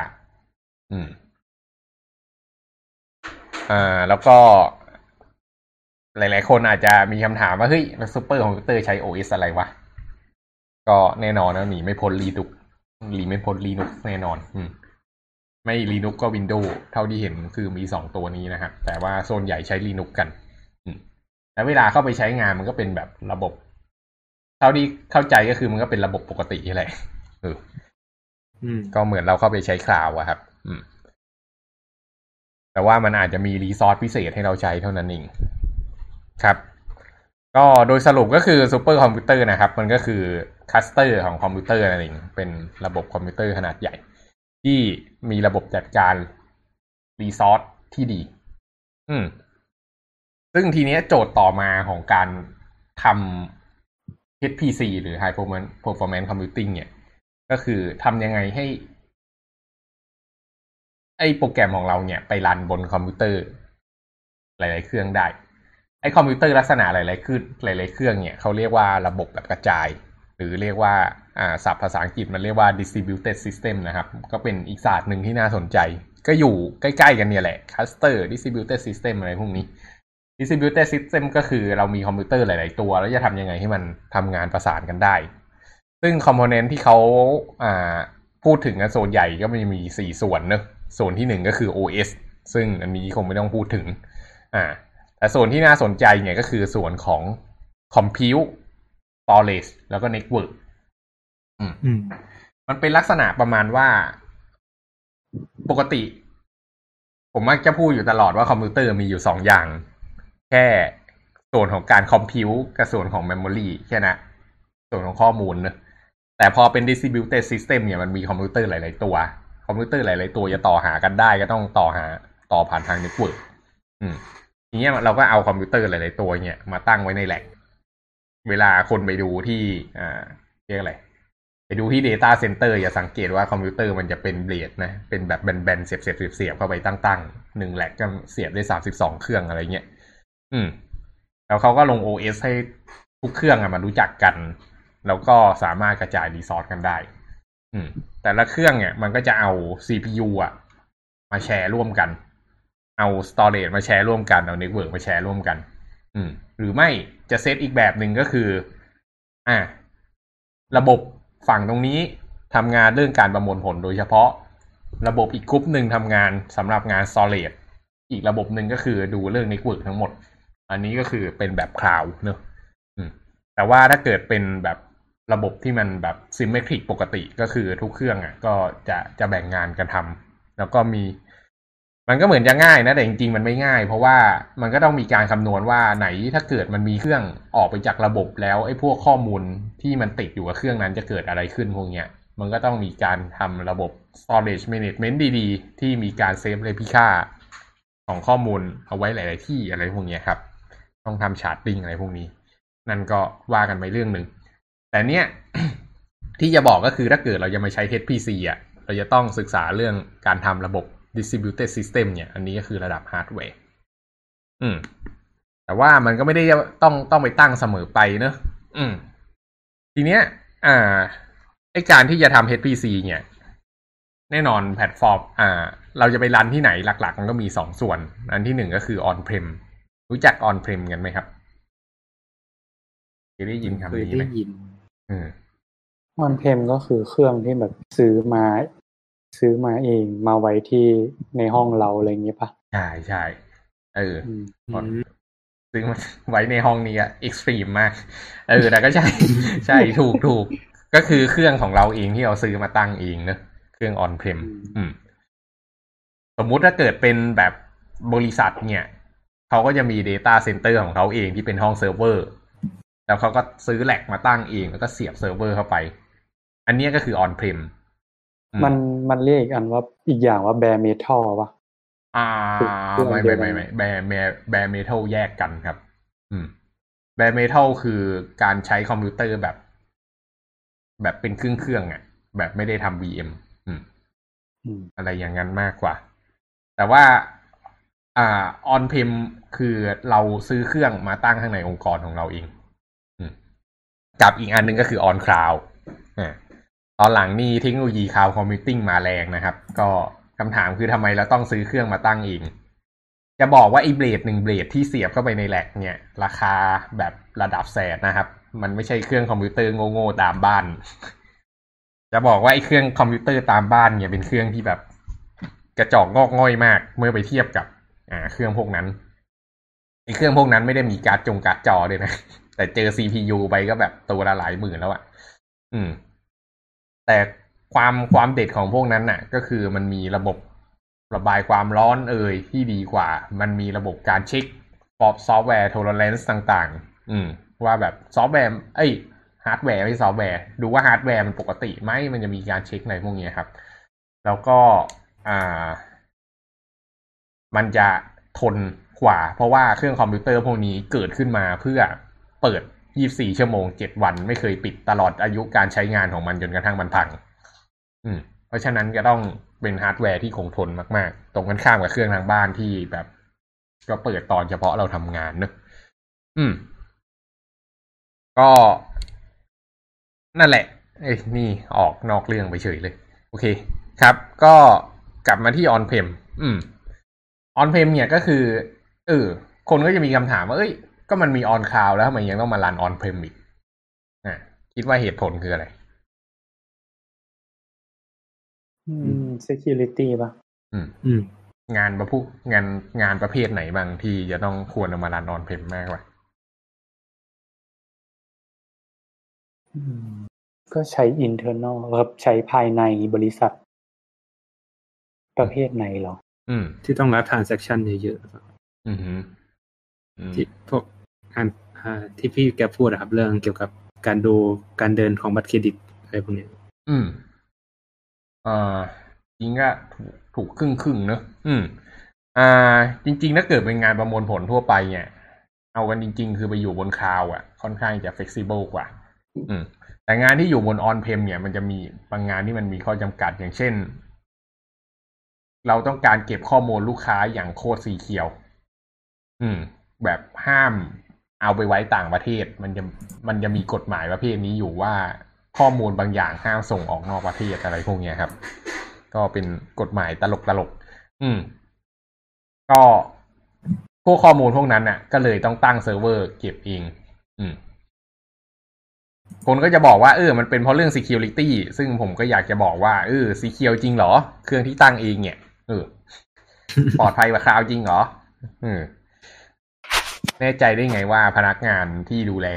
A: อืม อ่า แล้วก็ หลาย ๆ คนอาจจะมีคำถามว่าเฮ้ยซูเปอร์คอมพิวเตอร์ใช้ OS อะไรวะ ก็แน่นอนนะหนีไม่พ้น Linuxหนีไม่พ้น Linux แน่นอน อืมไม่ Linux ก็ Windows เท่าที่เห็นคือมีสองตัวนี้นะครับ แต่ว่าส่วนใหญ่ใช้ Linux กันอ แล้วเวลาเข้าไปใช้งานมันก็เป็นแบบระบบ เท่าที่เข้าใจก็คือมันก็เป็นระบบปกติแหละเออ
B: อืม
A: ก็เหมือนเราเข้าไปใช้ cloud อะครับ อืม แต่ว่ามันอาจจะมี resource พิเศษให้เราใช้เท่านั้นเองครับ ก็โดยสรุปก็คือซูเปอร์คอมพิวเตอร์นะครับ มันก็คือcluster ของคอมพิวเตอร์นั่นเองเป็นระบบคอมพิวเตอร์ขนาดใหญ่ ที่มีระบบจัดการ resource ที่ดี อืม ซึ่งทีเนี้ยโจทย์ต่อมาของการทำ HPC หรือ High Performance Performance Computing เนี่ย ก็คือทำยังไงให้ ไอ้โปรแกรมของเราเนี่ย ไป run บนคอมพิวเตอร์ หลาย ๆ เครื่องได้ ไอ้คอมพิวเตอร์ลักษณะหลายๆเครื่องหลาย ๆ เครื่องเนี่ยเขาเรียกว่าระบบแบบกระจาย หรือเรียกว่าอ่าศัพท์ภาษาอังกฤษมันเรียกว่า distributed system นะครับ ก็เป็นอีกศาสตร์หนึ่งที่น่าสนใจ ก็อยู่ใกล้ ๆ กันเนี่ยแหละ cluster distributed system อะไรพวกนี้ distributed system ก็คือเรามีคอมพิวเตอร์หลาย ๆ ตัว แล้วจะทำยังไงให้มันทำงานประสานกันได้ ซึ่ง component ที่เขาอ่าพูดถึงกันส่วนใหญ่ก็มันมีสี่ส่วนเนอะส่วนที่หนึ่งก็คือ OS ซึ่งอันนี้คงไม่ต้องพูดถึง อ่า แต่ส่วนที่น่าสนใจเนี่ยก็คือส่วนของ Compute Storage แล้วก็ Network
B: อืม
A: มันเป็นลักษณะประมาณว่า ปกติ ผมมักจะพูดอยู่ตลอดว่าคอมพิวเตอร์มีอยู่สองอย่าง แค่ส่วนของการ compute กับส่วนของ memory แค่นั้นส่วนของข้อมูลเนอะแต่พอเป็น distributed system เนี่ยมันมีคอมพิวเตอร์หลาย ๆ ตัว คอมพิวเตอร์หลาย ๆ ตัวจะต่อหากันได้ก็ต้องต่อหาต่อผ่านทาง network อืมทีเนี้ยเราก็เอาคอมพิวเตอร์หลาย ๆ ตัวเนี่ยมาตั้งไว้ใน rack เวลาคนไปดูที่อ่าเรียกอะไร ไปดูที่ Data Center อย่าสังเกตว่าคอมพิวเตอร์มันจะเป็น blade นะ เป็นแบบแบนๆเสียบเสียบเสียบเสียบเข้าไปตั้งๆหนึ่ง rack ก็เสียบได้สามสิบสองเครื่องอะไรเงี้ย อืม แล้วเขาก็ลง OS ให้ทุกเครื่องอะมารู้จักกัน แล้วก็สามารถกระจาย resource กันได้ อืม แต่ละเครื่องเนี่ย มันก็จะเอา CPU อะมาแชร์ร่วมกัน เอา storage มาแชร์ร่วมกัน เอา network มาแชร์ร่วมกัน อืม หรือไม่จะเซตอีกแบบหนึ่งก็คือ อ่า ระบบฝั่งตรงนี้ทำงานเรื่องการประมวลผลโดยเฉพาะ ระบบอีกกรุ๊ปหนึ่งทำงานสำหรับงาน storage อีกระบบหนึ่งก็คือดูเรื่อง network ทั้งหมด อันนี้ก็คือเป็นแบบ cloud เนอะแต่ว่าถ้าเกิดเป็นแบบระบบที่มันแบบ symmetric ปกติก็คือทุกเครื่องอะ ก็จะจะแบ่งงานกันทำแล้วก็มี มันก็เหมือนจะง่ายนะ แต่จริงๆ มันไม่ง่าย เพราะว่ามันก็ต้องมีการคำนวณว่าไหนถ้าเกิดมันมีเครื่องออกไปจากระบบแล้วไอ้พวกข้อมูลที่มันติดอยู่กับเครื่องนั้นจะเกิดอะไรขึ้นพวกเนี้ยมันก็ต้องมีการทำระบบ storage management ดีๆ ที่มีการเซฟ replicaของข้อมูลเอาไว้หลาย ๆ ที่อะไรพวกเนี้ยครับ ต้องทำ sharding อะไรพวกนี้ นั่นก็ว่ากันไปเรื่องหนึ่ง แต่เนี้ยที่จะบอกก็คือถ้าเกิดเราจะมาใช้ HPC อะ เราจะต้องศึกษาเรื่องการทำระบบ distributed system เนี่ย อันนี้ก็คือระดับฮาร์ดแวร์ อืม แต่ว่ามันก็ไม่ได้ต้องต้องไปตั้งเสมอไปเนอะอืม ทีเนี้ย อ่า ไอการที่จะทำ HPC เนี่ย แน่นอนแพลตฟอร์ม อ่า เราจะไปรันที่ไหนหลัก ๆ มันก็มีสองส่วน อันที่หนึ่งก็คือ on prem รู้จัก on prem กันไหมครับเคยได้ยินคำ
B: เคย
A: นี้ไหม
B: ได้ยิน
A: อืม
C: on prem ก็คือเครื่องที่แบบซื้อมา ซื้อมาเองมาไว้ที่ในห้องเราอะไรอย่างเงี้ยปะ
A: ใช่ใช่เออ
C: อืม
A: อซึ่งมันไว้ในห้องนี้อะ extreme มาก เออแต่ก็ใช่ ใช่ถูกถูกก็คือเครื่องของเราเองที่เราซื้อมาตั้งเองเนอะเครื่อง on prem
C: อืม
A: อืมสมมุติถ้าเกิดเป็นแบบบริษัทเนี่ย เขาก็จะมี Data Center ของเขาเองที่เป็นห้องเซิร์ฟเวอร์ แล้วเขาก็ซื้อ rack มาตั้งเองแล้วก็เสียบเซิร์ฟเวอร์เข้าไป อันเนี้ยก็คือ on premอืม
C: มันมันเรียกอีกอันว่าอีกอย่างว่า bare metal วะ
A: อ่า
C: คือ
A: ไม่
C: เดี
A: ไม่
C: ยวกัน
A: ไม่ไม่ bare bare bare metal แยกกันครับ อืม bare metal คือการใช้คอมพิวเตอร์แบบ แบบเป็นเครื่องเครื่องๆอะ แบบไม่ได้ทำ VM อืม
C: อืม
A: อะไรอย่างนั้นมากกว่า แต่ว่า อ่า on prem คือเราซื้อเครื่องมาตั้งข้างในองค์กรของเราเองกับอีกอันหนึงก็คือ on cloud ตอนหลังนี่เทคโนโลยี cloud computing มาแรงนะครับ ก็คำถามคือทำไมเราต้องซื้อเครื่องมาตั้งเอง จะบอกว่าไอ้เบลดหนึ่งเบลดที่เสียบเข้าไปในแลกเนี่ย ราคาแบบระดับแสนนะครับ มันไม่ใช่เครื่องคอมพิวเตอร์โง่ๆตามบ้าน จะบอกว่าไอ้เครื่องคอมพิวเตอร์ตามบ้านเนี่ยเป็นเครื่องที่แบบกระจอกงอกง่อยมาก เมื่อไปเทียบกับ อ่า เครื่องพวกนั้นไอ้เครื่องพวกนั้นไม่ได้มีการ์ดจงการ์ดจอด้วยนะ แต่เจอ CPU ไปก็แบบตัวละหลายหมื่นแล้วอะ่ะ อืม แต่ความความเด็ดของพวกนั้นน่ะ ก็คือมันมีระบบระบายความร้อนเอ่ยที่ดีกว่า มันมีระบบการเช็ค fault ซอฟต์แวร์ tolerance ต่างๆ อืม ว่าแบบซอฟต์แวร์เอ้ยฮาร์ดแวร์ไม่ซอฟต์แวร์ดูว่าฮาร์ดแวร์มันปกติไหมมันจะมีการเช็คในพวกนี้ครับ แล้วก็อ่า มันจะทนกว่า เพราะว่าเครื่องคอมพิวเตอร์พวกนี้เกิดขึ้นมาเพื่อเปิด 24 ชั่วโมง 7 วันไม่เคยปิดตลอดอายุการใช้งานของมันจนกระทั่งมันพัง อืม เพราะฉะนั้นก็ต้องเป็นฮาร์ดแวร์ที่คงทนมาก ๆ ตรงกันข้ามกับเครื่องทางบ้านที่แบบ ก็เปิดตอนเฉพาะเราทำงานเนอะอืม ก็ นั่นแหละ เอ้ยนี่ออกนอกเรื่องไปเฉยเลย โอเค ครับ ก็กลับมาที่ on prem อืม on prem เนี่ยก็คือเออคนก็จะมีคำถามว่าเอ้ย ก็มันมี on cloud แล้วทำไมยังต้องมารัน on prem อีกอะคิดว่าเหตุผลคืออะไร
C: อืม security ป่ะ
A: อืม
B: อืม
A: งานประพุงานงานประเภทไหนบ้างที่จะต้องควรเอามารันออนเพมมากกว่า
C: อืมก็ใช้ internal ครับใช้ภายในบริษัท ประเภทไหนเหรอ
A: อืม
B: ที่ต้องรับ transaction เยอะๆ
A: อืมฮึอืม
B: ที่พวกอันอ่าที่พี่แกพูดอะครับ เรื่องเกี่ยวกับการดูการเดินของบัตรเครดิตอะไรพวกเนี้ย
A: อืมอ่าจริงก็ถูกถูกครึ่งครึ่งๆเนอะอืม อ่า จริงๆถ้าเกิดเป็นงานประมวลผลทั่วไปเนี่ยเอากันจริง ๆ คือไปอยู่บนคลาวด์อะค่อนข้างจะ flexible กว่า อืม แต่งานที่อยู่บน on prem เนี่ย มันจะมีบางงานที่มันมีข้อจำกัดอย่างเช่น เราต้องการเก็บข้อมูลลูกค้าอย่างโคตร secure อืม แบบห้ามเอาไปไว้ต่างประเทศ มันจะมันจะมีกฎหมายประเภทนี้อยู่ว่าข้อมูลบางอย่างห้ามส่งออกนอกประเทศอะไรพวกเนี้ยครับ ก็เป็นกฎหมายตลกตลก อืม ก็พวกข้อมูลพวกนั้นน่ะ ก็เลยต้องตั้งเซิร์ฟเวอร์เก็บเอง อืม คนก็จะบอกว่าเออ มันเป็นเพราะเรื่อง security ซึ่งผมก็อยากจะบอกว่าเออ secure จริงเหรอ เครื่องที่ตั้งเองเนี่ย เออ ปลอดภัยกว่า cloud จริงเหรออืมแน่ใจได้ไงว่าพนักงานที่ดูแล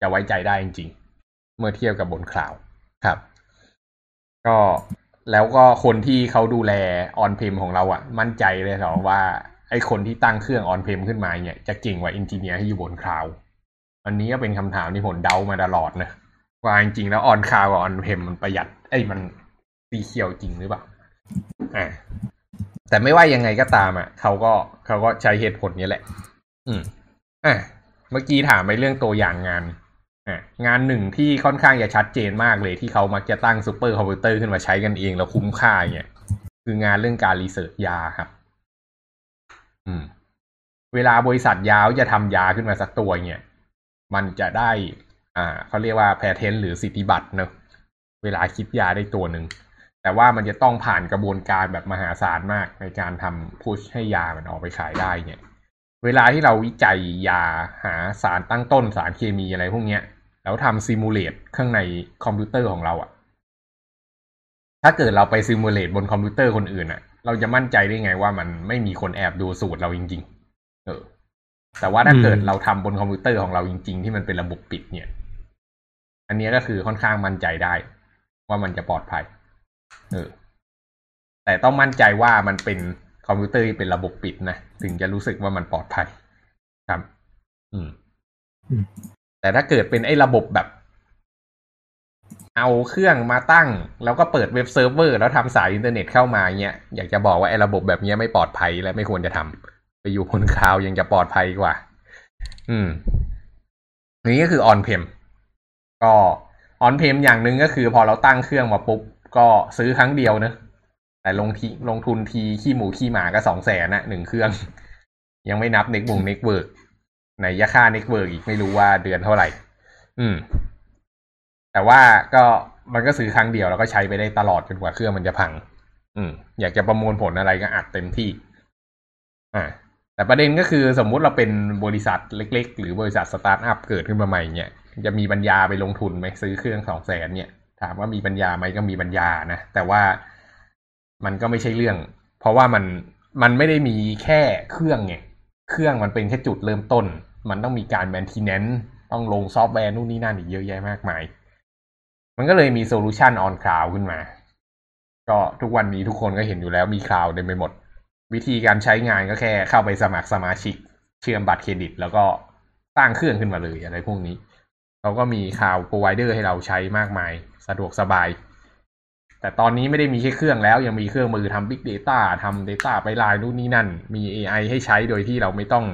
A: จะไว้ใจได้จริง ๆ เมื่อเทียบกับบน cloud ครับ ก็แล้วก็คนที่เขาดูแล on-prem ของเราอะ มั่นใจเลยเหรอว่า ไอ้คนที่ตั้งเครื่อง on-prem ขึ้นมาเนี่ย จะเก่งกว่า engineer ที่อยู่บน cloudอันนี้ก็เป็นคำถามที่ผมเดามาตลอดนะว่าจริงๆแล้ว on cloud กับ on-prem มันประหยัดไอ้มัน secure จริงหรือเปล่า อ่าแต่ไม่ว่ายังไงก็ตามอะเขาก็เขาก็ใช้เหตุผลนี้แหละ อืมอะเมื่อกี้ถามไปเรื่องตัวอย่างงานอะงานหนึ่งที่ค่อนข้างจะชัดเจนมากเลยที่เขามักจะตั้งซูเปอร์คอมพิวเตอร์ขึ้นมาใช้กันเองแล้วคุ้มค่าเนี่ยคืองานเรื่องการ research ยาครับ อืม เวลาบริษัทยาจะทำยาขึ้นมาสักตัวเนี่ย มันจะได้ อ่าเขาเรียกว่า patent หรือสิทธิบัตรเนอะเวลาคิดยาได้ตัวหนึ่ง แต่ว่ามันจะต้องผ่านกระบวนการแบบมหาศาลมากในการทำพุชให้ยามันออกไปขายได้เนี่ย เวลาที่เราวิจัยยาหาสารตั้งต้นสารเคมีอะไรพวกเนี้ยแล้วทำ simulate ข้างในคอมพิวเตอร์ของเราอะถ้าเกิดเราไป simulate บนคอมพิวเตอร์คนอื่นอะเราจะมั่นใจได้ไงว่ามันไม่มีคนแอบดูสูตรเราจริง ๆ เออ แต่ว่าถ้าเกิดเราทำบนคอมพิวเตอร์ของเราจริง ๆ ที่มันเป็นระบบปิดเนี่ย อันนี้ก็คือค่อนข้างมั่นใจได้ ว่ามันจะปลอดภัย เออ แต่ต้องมั่นใจว่ามันเป็นคอมพิวเตอร์ที่เป็นระบบปิดนะ ถึงจะรู้สึกว่ามันปลอดภัย ครับอืม
B: อืม
A: แต่ถ้าเกิดเป็นไอ้ระบบแบบ เอาเครื่องมาตั้ง แล้วก็เปิดเว็บเซิร์ฟเวอร์ แล้วทำสายอินเทอร์เน็ตเข้ามาเงี้ย อยากจะบอกว่าไอ้ระบบแบบนี้ไม่ปลอดภัยและไม่ควรจะทำไปอยู่บน cloud ยังจะปลอดภัยกว่า อืมนี่ก็คือ on-prem ก็ on-prem อย่างหนึ่งก็คือพอเราตั้งเครื่องมาปุ๊บ ก็ซื้อครั้งเดียวเนอะแต่ลงทีลงทุนทีขี้หมูขี้หมาก็สองแสนนะหนึ่งเครื่อง ยังไม่นับเน็ตบุง network ไหนจะค่า network อีกไม่รู้ว่าเดือนเท่าไหร่ อืม แต่ว่าก็มันก็ซื้อครั้งเดียวแล้วก็ใช้ไปได้ตลอดจนกว่าเครื่องมันจะพัง อืม อยากจะประมวลผลอะไรก็อัดเต็มที่ อ่า แต่ประเด็นก็คือสมมุติเราเป็นบริษัทเล็ก ๆ หรือบริษัทสตาร์ทอัพเกิดขึ้นมาใหม่เนี่ยจะมีปัญญาไปลงทุนไหมซื้อเครื่องสองแสนเนี่ย ถามว่ามีปัญญาไหมก็มีปัญญานะ แต่ว่ามันก็ไม่ใช่เรื่อง เพราะว่ามันมันไม่ได้มีแค่เครื่องไงเครื่องมันเป็นแค่จุดเริ่มต้น มันต้องมีการ maintenance ต้องลงซอฟต์แวร์นู่นนี่นั่นอีกเยอะแยะมากมาย มันก็เลยมี solution on cloud ขึ้นมา ก็ทุกวันนี้ทุกคนก็เห็นอยู่แล้วมี cloud เต็มไปหมด วิธีการใช้งานก็แค่เข้าไปสมัครสมาชิก เชื่อมบัตรเครดิต แล้วก็สร้างเครื่องขึ้นมาเลยอะไรพวกนี้ เขาก็มี cloud provider ให้เราใช้มากมาย สะดวกสบาย แต่ตอนนี้ไม่ได้มีแค่เครื่องแล้ว ยังมีเครื่องมือทำ Big Data ทำ Data ไปไลน์นู่นนี่นั่น มี AI ให้ใช้โดยที่เราไม่ต้อง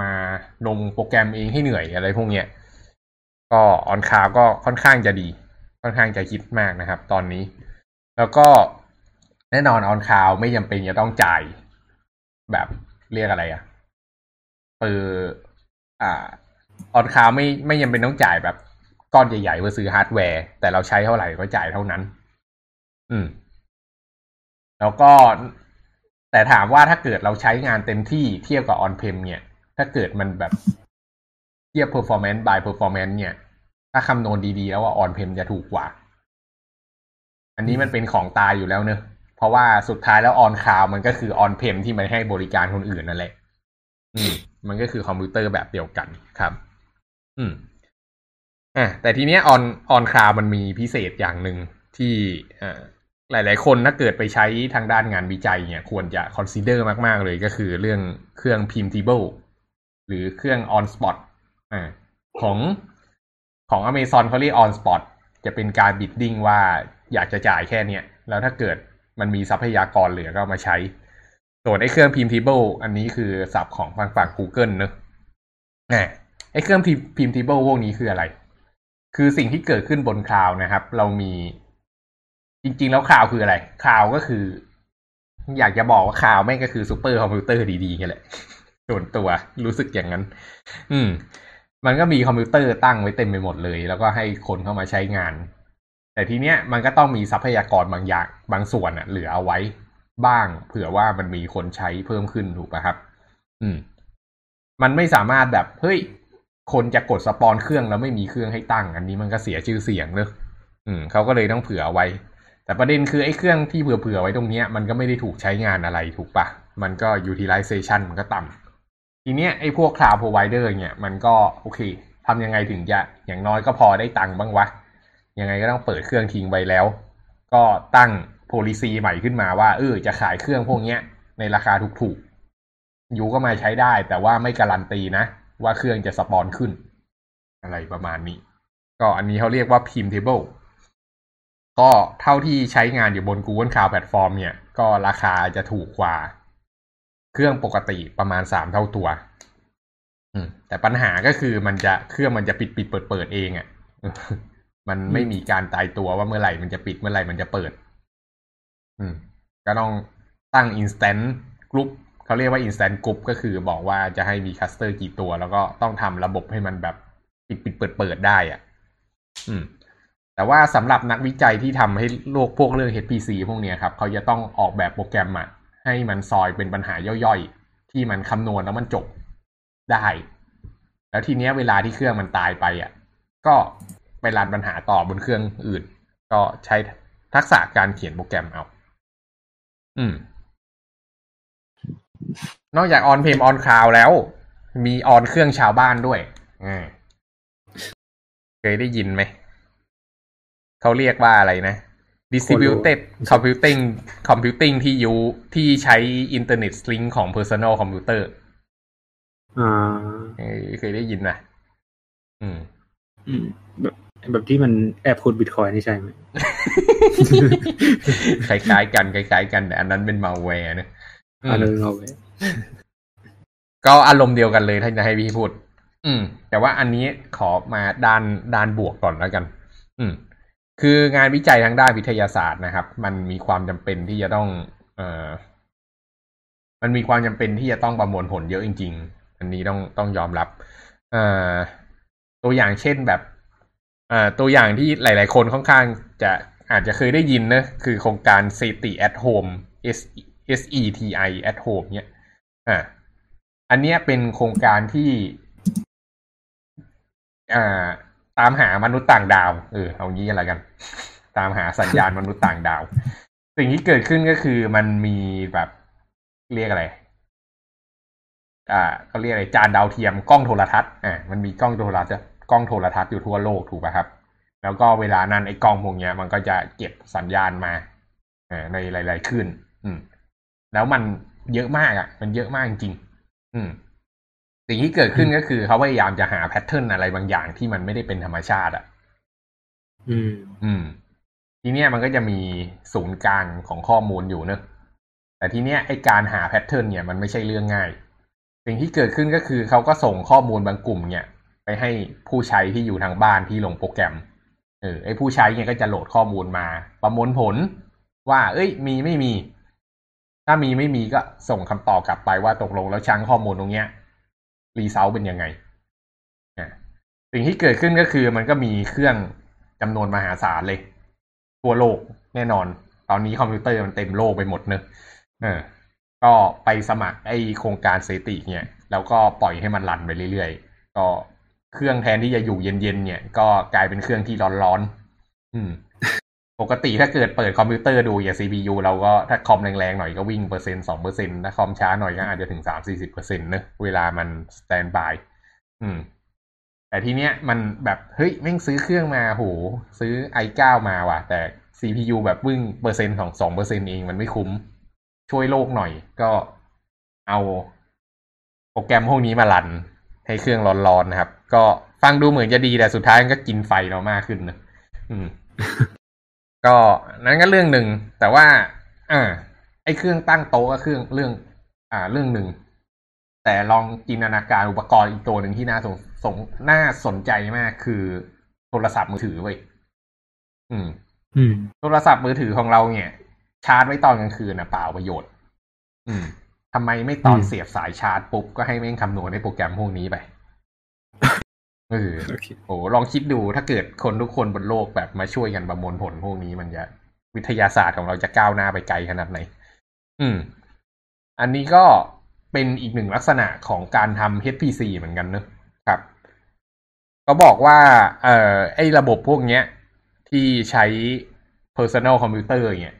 A: มาลงโปรแกรมเองให้เหนื่อยอะไรพวกเนี้ย ก็ on cloud ก็ค่อนข้างจะดี ค่อนข้างจะฮิตมากนะครับ ตอนนี้ แล้วก็แน่นอน on cloud ไม่จำเป็นจะต้องจ่าย แบบเรียกอะไรอะเอออ่า on cloud ไม่ไม่จำเป็นต้องจ่ายแบบ ก้อนใหญ่ๆเพื่อซื้อฮาร์ดแวร์ แต่เราใช้เท่าไหร่ก็จ่ายเท่านั้น อืม แล้วก็แต่ถามว่าถ้าเกิดเราใช้งานเต็มที่เทียบกับ on-prem เนี่ย ถ้าเกิดมันแบบเทียบ performance by performance เนี่ย ถ้าคำนวณดีๆ แล้วว่า on-prem จะถูกกว่า อันนี้มันเป็นของตายอยู่แล้วเนอะเพราะว่าสุดท้ายแล้ว on cloud มันก็คือ on-prem ที่มันให้บริการคนอื่นนั่นแหละ อืม มันก็คือคอมพิวเตอร์แบบเดียวกันครับ อืม อะแต่ทีเนี้ยออนออนคลาวมันมีพิเศษอย่างหนึ่งที่อ่าหลาย ๆ คนถ้าเกิดไปใช้ทางด้านงานวิจัยเนี่ยควรจะ consider มาก ๆ เลยก็คือเรื่องเครื่อง Printable หรือเครื่อง on spot อ่าของของ Amazon เขาเรียก on spot จะเป็นการบิดดิ้งว่าอยากจะจ่ายแค่เนี้ยแล้วถ้าเกิดมันมีทรัพยากรเหลือก็มาใช้ ส่วนไอ้เครื่อง Printable อันนี้คือศัพท์ของฝั่งฝั่ง Google เนอะไอ้เครื่อง Preemptible พวกนี้คืออะไร คือสิ่งที่เกิดขึ้นบน cloud นะครับ เรามีจริง ๆ แล้ว cloud คืออะไร cloud ก็คือ อยากจะบอกว่า cloud แม่งก็คือซูเปอร์คอมพิวเตอร์ดีๆนี่แหละส่วนตัวรู้สึกอย่างนั้น อืม มันก็มีคอมพิวเตอร์ตั้งไว้เต็มไปหมดเลย แล้วก็ให้คนเข้ามาใช้งาน แต่ทีเนี้ยมันก็ต้องมีทรัพยากรบางอย่างบางส่วนอะเหลือเอาไว้บ้าง เผื่อว่ามันมีคนใช้เพิ่มขึ้นถูกป่ะครับ อืม มันไม่สามารถแบบเฮ้ย คนจะกดสปอนเครื่องแล้วไม่มีเครื่องให้ตั้ง อันนี้มันก็เสียชื่อเสียงเนอะอืมเขาก็เลยต้องเผื่อไว้ แต่ประเด็นคือไอ้เครื่องที่เผื่อๆไว้ตรงเนี้ยมันก็ไม่ได้ถูกใช้งานอะไรถูกปะมันก็ utilization มันก็ต่ำทีเนี้ยไอ้พวก cloud provider เนี่ยมันก็โอเคทำยังไงถึงจะอย่างน้อยก็พอได้ตังค์บ้างวะยังไงก็ต้องเปิดเครื่องทิ้งไปแล้ว ก็ตั้ง policy ใหม่ขึ้นมาว่าเออจะขายเครื่องพวกเนี้ยในราคาถูกๆอยู่ก็มาใช้ได้แต่ว่าไม่การันตีนะ ว่าเครื่องจะสปอนขึ้น อะไรประมาณนี้ ก็อันนี้เขาเรียกว่า printable ก็เท่าที่ใช้งานอยู่บน Google Cloud Platform เนี่ย ก็ราคาจะถูกกว่า เครื่องปกติประมาณสามเท่าตัวแต่ปัญหาก็คือมันจะเครื่องมันจะปิดปิดเปิดเปิดเองอะ่ะ มันไม่มีการตายตัวว่าเมื่อไหร่มันจะปิดเมื่อไหร่มันจะเปิด อืม ก็ต้องตั้ง instant group เขาเรียกว่า instant group ก็คือบอกว่าจะให้มีคัสเตอร์กี่ตัว แล้วก็ต้องทำระบบให้มันแบบปิดปิดเปิดเปิดได้อะ อืม แต่ว่าสำหรับนักวิจัยที่ทำให้โลกพวกเรื่อง HPC พวกเนี้ยครับ เขาจะต้องออกแบบโปรแกรมอะ ให้มันซอยเป็นปัญหาย่อยๆ ที่มันคำนวณแล้วมันจบได้ แล้วทีเนี้ยเวลาที่เครื่องมันตายไปอะ ก็ไปรันปัญหาต่อบนเครื่องอื่น ก็ใช้ทักษะการเขียนโปรแกรมเอา อืม นอกจากออนเพมออนคลาวแล้ว มีออนเครื่องชาวบ้านด้วยอ่าเคยได้ยินไหม เขาเรียกว่าอะไรนะ distributed computing computing ที่ยูที่ใช้ internet link ของ personal computer
B: อ่า
A: เออเคยได้ยินนะอืม
B: อืมแบบแบบที่มันแอบคูดบิตคอยนี่ใช่ไหม
A: คล้ายๆกันคล้ายๆกันแต่อันนั้นเป็นมาแวร์นะ
B: อันนั้นเอาไว้
A: ก็อารมณ์เดียวกันเลยถ้าจะให้พี่พูด อืม แต่ว่าอันนี้ขอมาด้านด้านบวกก่อนแล้วกัน อืม คืองานวิจัยทางด้านวิทยาศาสตร์นะครับ มันมีความจำเป็นที่จะต้อง เอ่อ มันมีความจำเป็นที่จะต้องประมวลผลเยอะจริง ๆ อันนี้ต้องต้องยอมรับ เอ่อ ตัวอย่างเช่นแบบ เอ่อ ตัวอย่างที่หลาย ๆ คนค่อนข้างจะอาจจะเคยได้ยินนะ คือโครงการ SETI at Home S S E T I at Home เนี่ยอ่าอันเนี้ยเป็นโครงการที่ อ่า ตามหามนุษย์ต่างดาว เออเอางี้กันละกัน ตามหาสัญญาณมนุษย์ต่างดาว สิ่งที่เกิดขึ้นก็คือมันมีแบบเรียกอะไร อ่าเขาเรียกอะไรจานดาวเทียมกล้องโทรทัศน์ อ่ามันมีกล้องโทรทัศน์กล้องโทรทัศน์อยู่ทั่วโลกถูกป่ะครับ แล้วก็เวลานั้นไอ้กล้องพวกเนี้ย มันก็จะเก็บสัญญาณมา อ่าในหลาย ๆ ขึ้น อืม แล้วมันเยอะมากอะ มันเยอะมากจริงอืมสิ่งที่เกิดขึ้นก็คือเขาพยายามจะหาแพทเทิร์นอะไรบางอย่างที่มันไม่ได้เป็นธรรมชาติอะ
B: อืม
A: อืม ทีเนี้ยมันก็จะมีศูนย์กลางของข้อมูลอยู่เนอะแต่ทีเนี้ยไอ้การหา pattern เนี่ยมันไม่ใช่เรื่องง่าย สิ่งที่เกิดขึ้นก็คือเขาก็ส่งข้อมูลบางกลุ่มเนี่ย ไปให้ผู้ใช้ที่อยู่ทางบ้านที่ลงโปรแกรม เออไอ้ผู้ใช้เนี่ยก็จะโหลดข้อมูลมา ประมวลผล ว่า เอ้ย มีไม่มี ถ้ามีไม่มีก็ส่งคำตอบกลับไปว่าตกลงแล้ว chunk ข้อมูลตรงเนี้ย result เป็นยังไงสิ่งที่เกิดขึ้นก็คือมันก็มีเครื่องจำนวนมหาศาลเลย ทั่วโลกแน่นอน ตอนนี้คอมพิวเตอร์มันเต็มโลกไปหมดเนอะเออ ก็ไปสมัครไอ้โครงการ SETI เนี่ย แล้วก็ปล่อยให้มันรันไปเรื่อยๆ ก็เครื่องแทนที่จะอยู่เย็นๆเนี่ย ก็กลายเป็นเครื่องที่ร้อนๆ อืม ปกติถ้าเกิดเปิดคอมพิวเตอร์ดูอย่าง CPU เราก็ถ้าคอมแรงๆหน่อยก็วิ่งเปอร์เซ็นต์สองเปอร์เซ็นต์ถ้าคอมช้าหน่อยก็อาจจะถึงสามสี่สิบเปอร์เซ็นต์นะเวลามันสแตนบายอืม แต่ทีเนี้ยมันแบบเฮ้ยแม่งซื้อเครื่องมาโหซื้อ i9 มาว่ะ แต่ CPU แบบวิ่งเปอร์เซ็นต์ของสองเปอร์เซ็นต์เองมันไม่คุ้ม ช่วยโลกหน่อยก็เอาโปรแกรมพวกนี้มารัน ให้เครื่องร้อนๆนะครับ ก็ฟังดูเหมือนจะดีแต่สุดท้ายก็กินไฟเรามากขึ้นนะอืม ก็นั้นก็เรื่องหนึ่งแต่ว่า อ่า ไอ้เครื่องตั้งโต๊ะก็เครื่องเรื่อง อ่า เรื่องหนึ่งแต่ลองจินตนาการอุปกรณ์อีกตัวหนึ่งที่น่าสงสงน่าสนใจมากคือโทรศัพท์มือถือเว้ยอืม
B: อืม
A: โทรศัพท์มือถือของเราเนี่ย ชาร์จไว้ตอนกลางคืนนะเปล่าประโยชน์ อืมทำไมไม่ตอน
B: อืม
A: เสียบสายชาร์จปุ๊บก็ให้แม่งคำนวณในโปรแกรมพวกนี้ไป เออ
B: โอเค
A: โอ้ลองคิดดูถ้าเกิดคนทุกคนบนโลกแบบมาช่วยกันประมวลผลพวกนี้มันจะวิทยาศาสตร์ของเราจะก้าวหน้าไปไกลขนาดไหน อืม อันนี้ก็เป็นอีกหนึ่งลักษณะของการทำ HPC เหมือนกันเนอะครับ ก็บอกว่า เอ่อ ไอ้ระบบพวกเนี้ย ที่ใช้ personal computer เนี่ย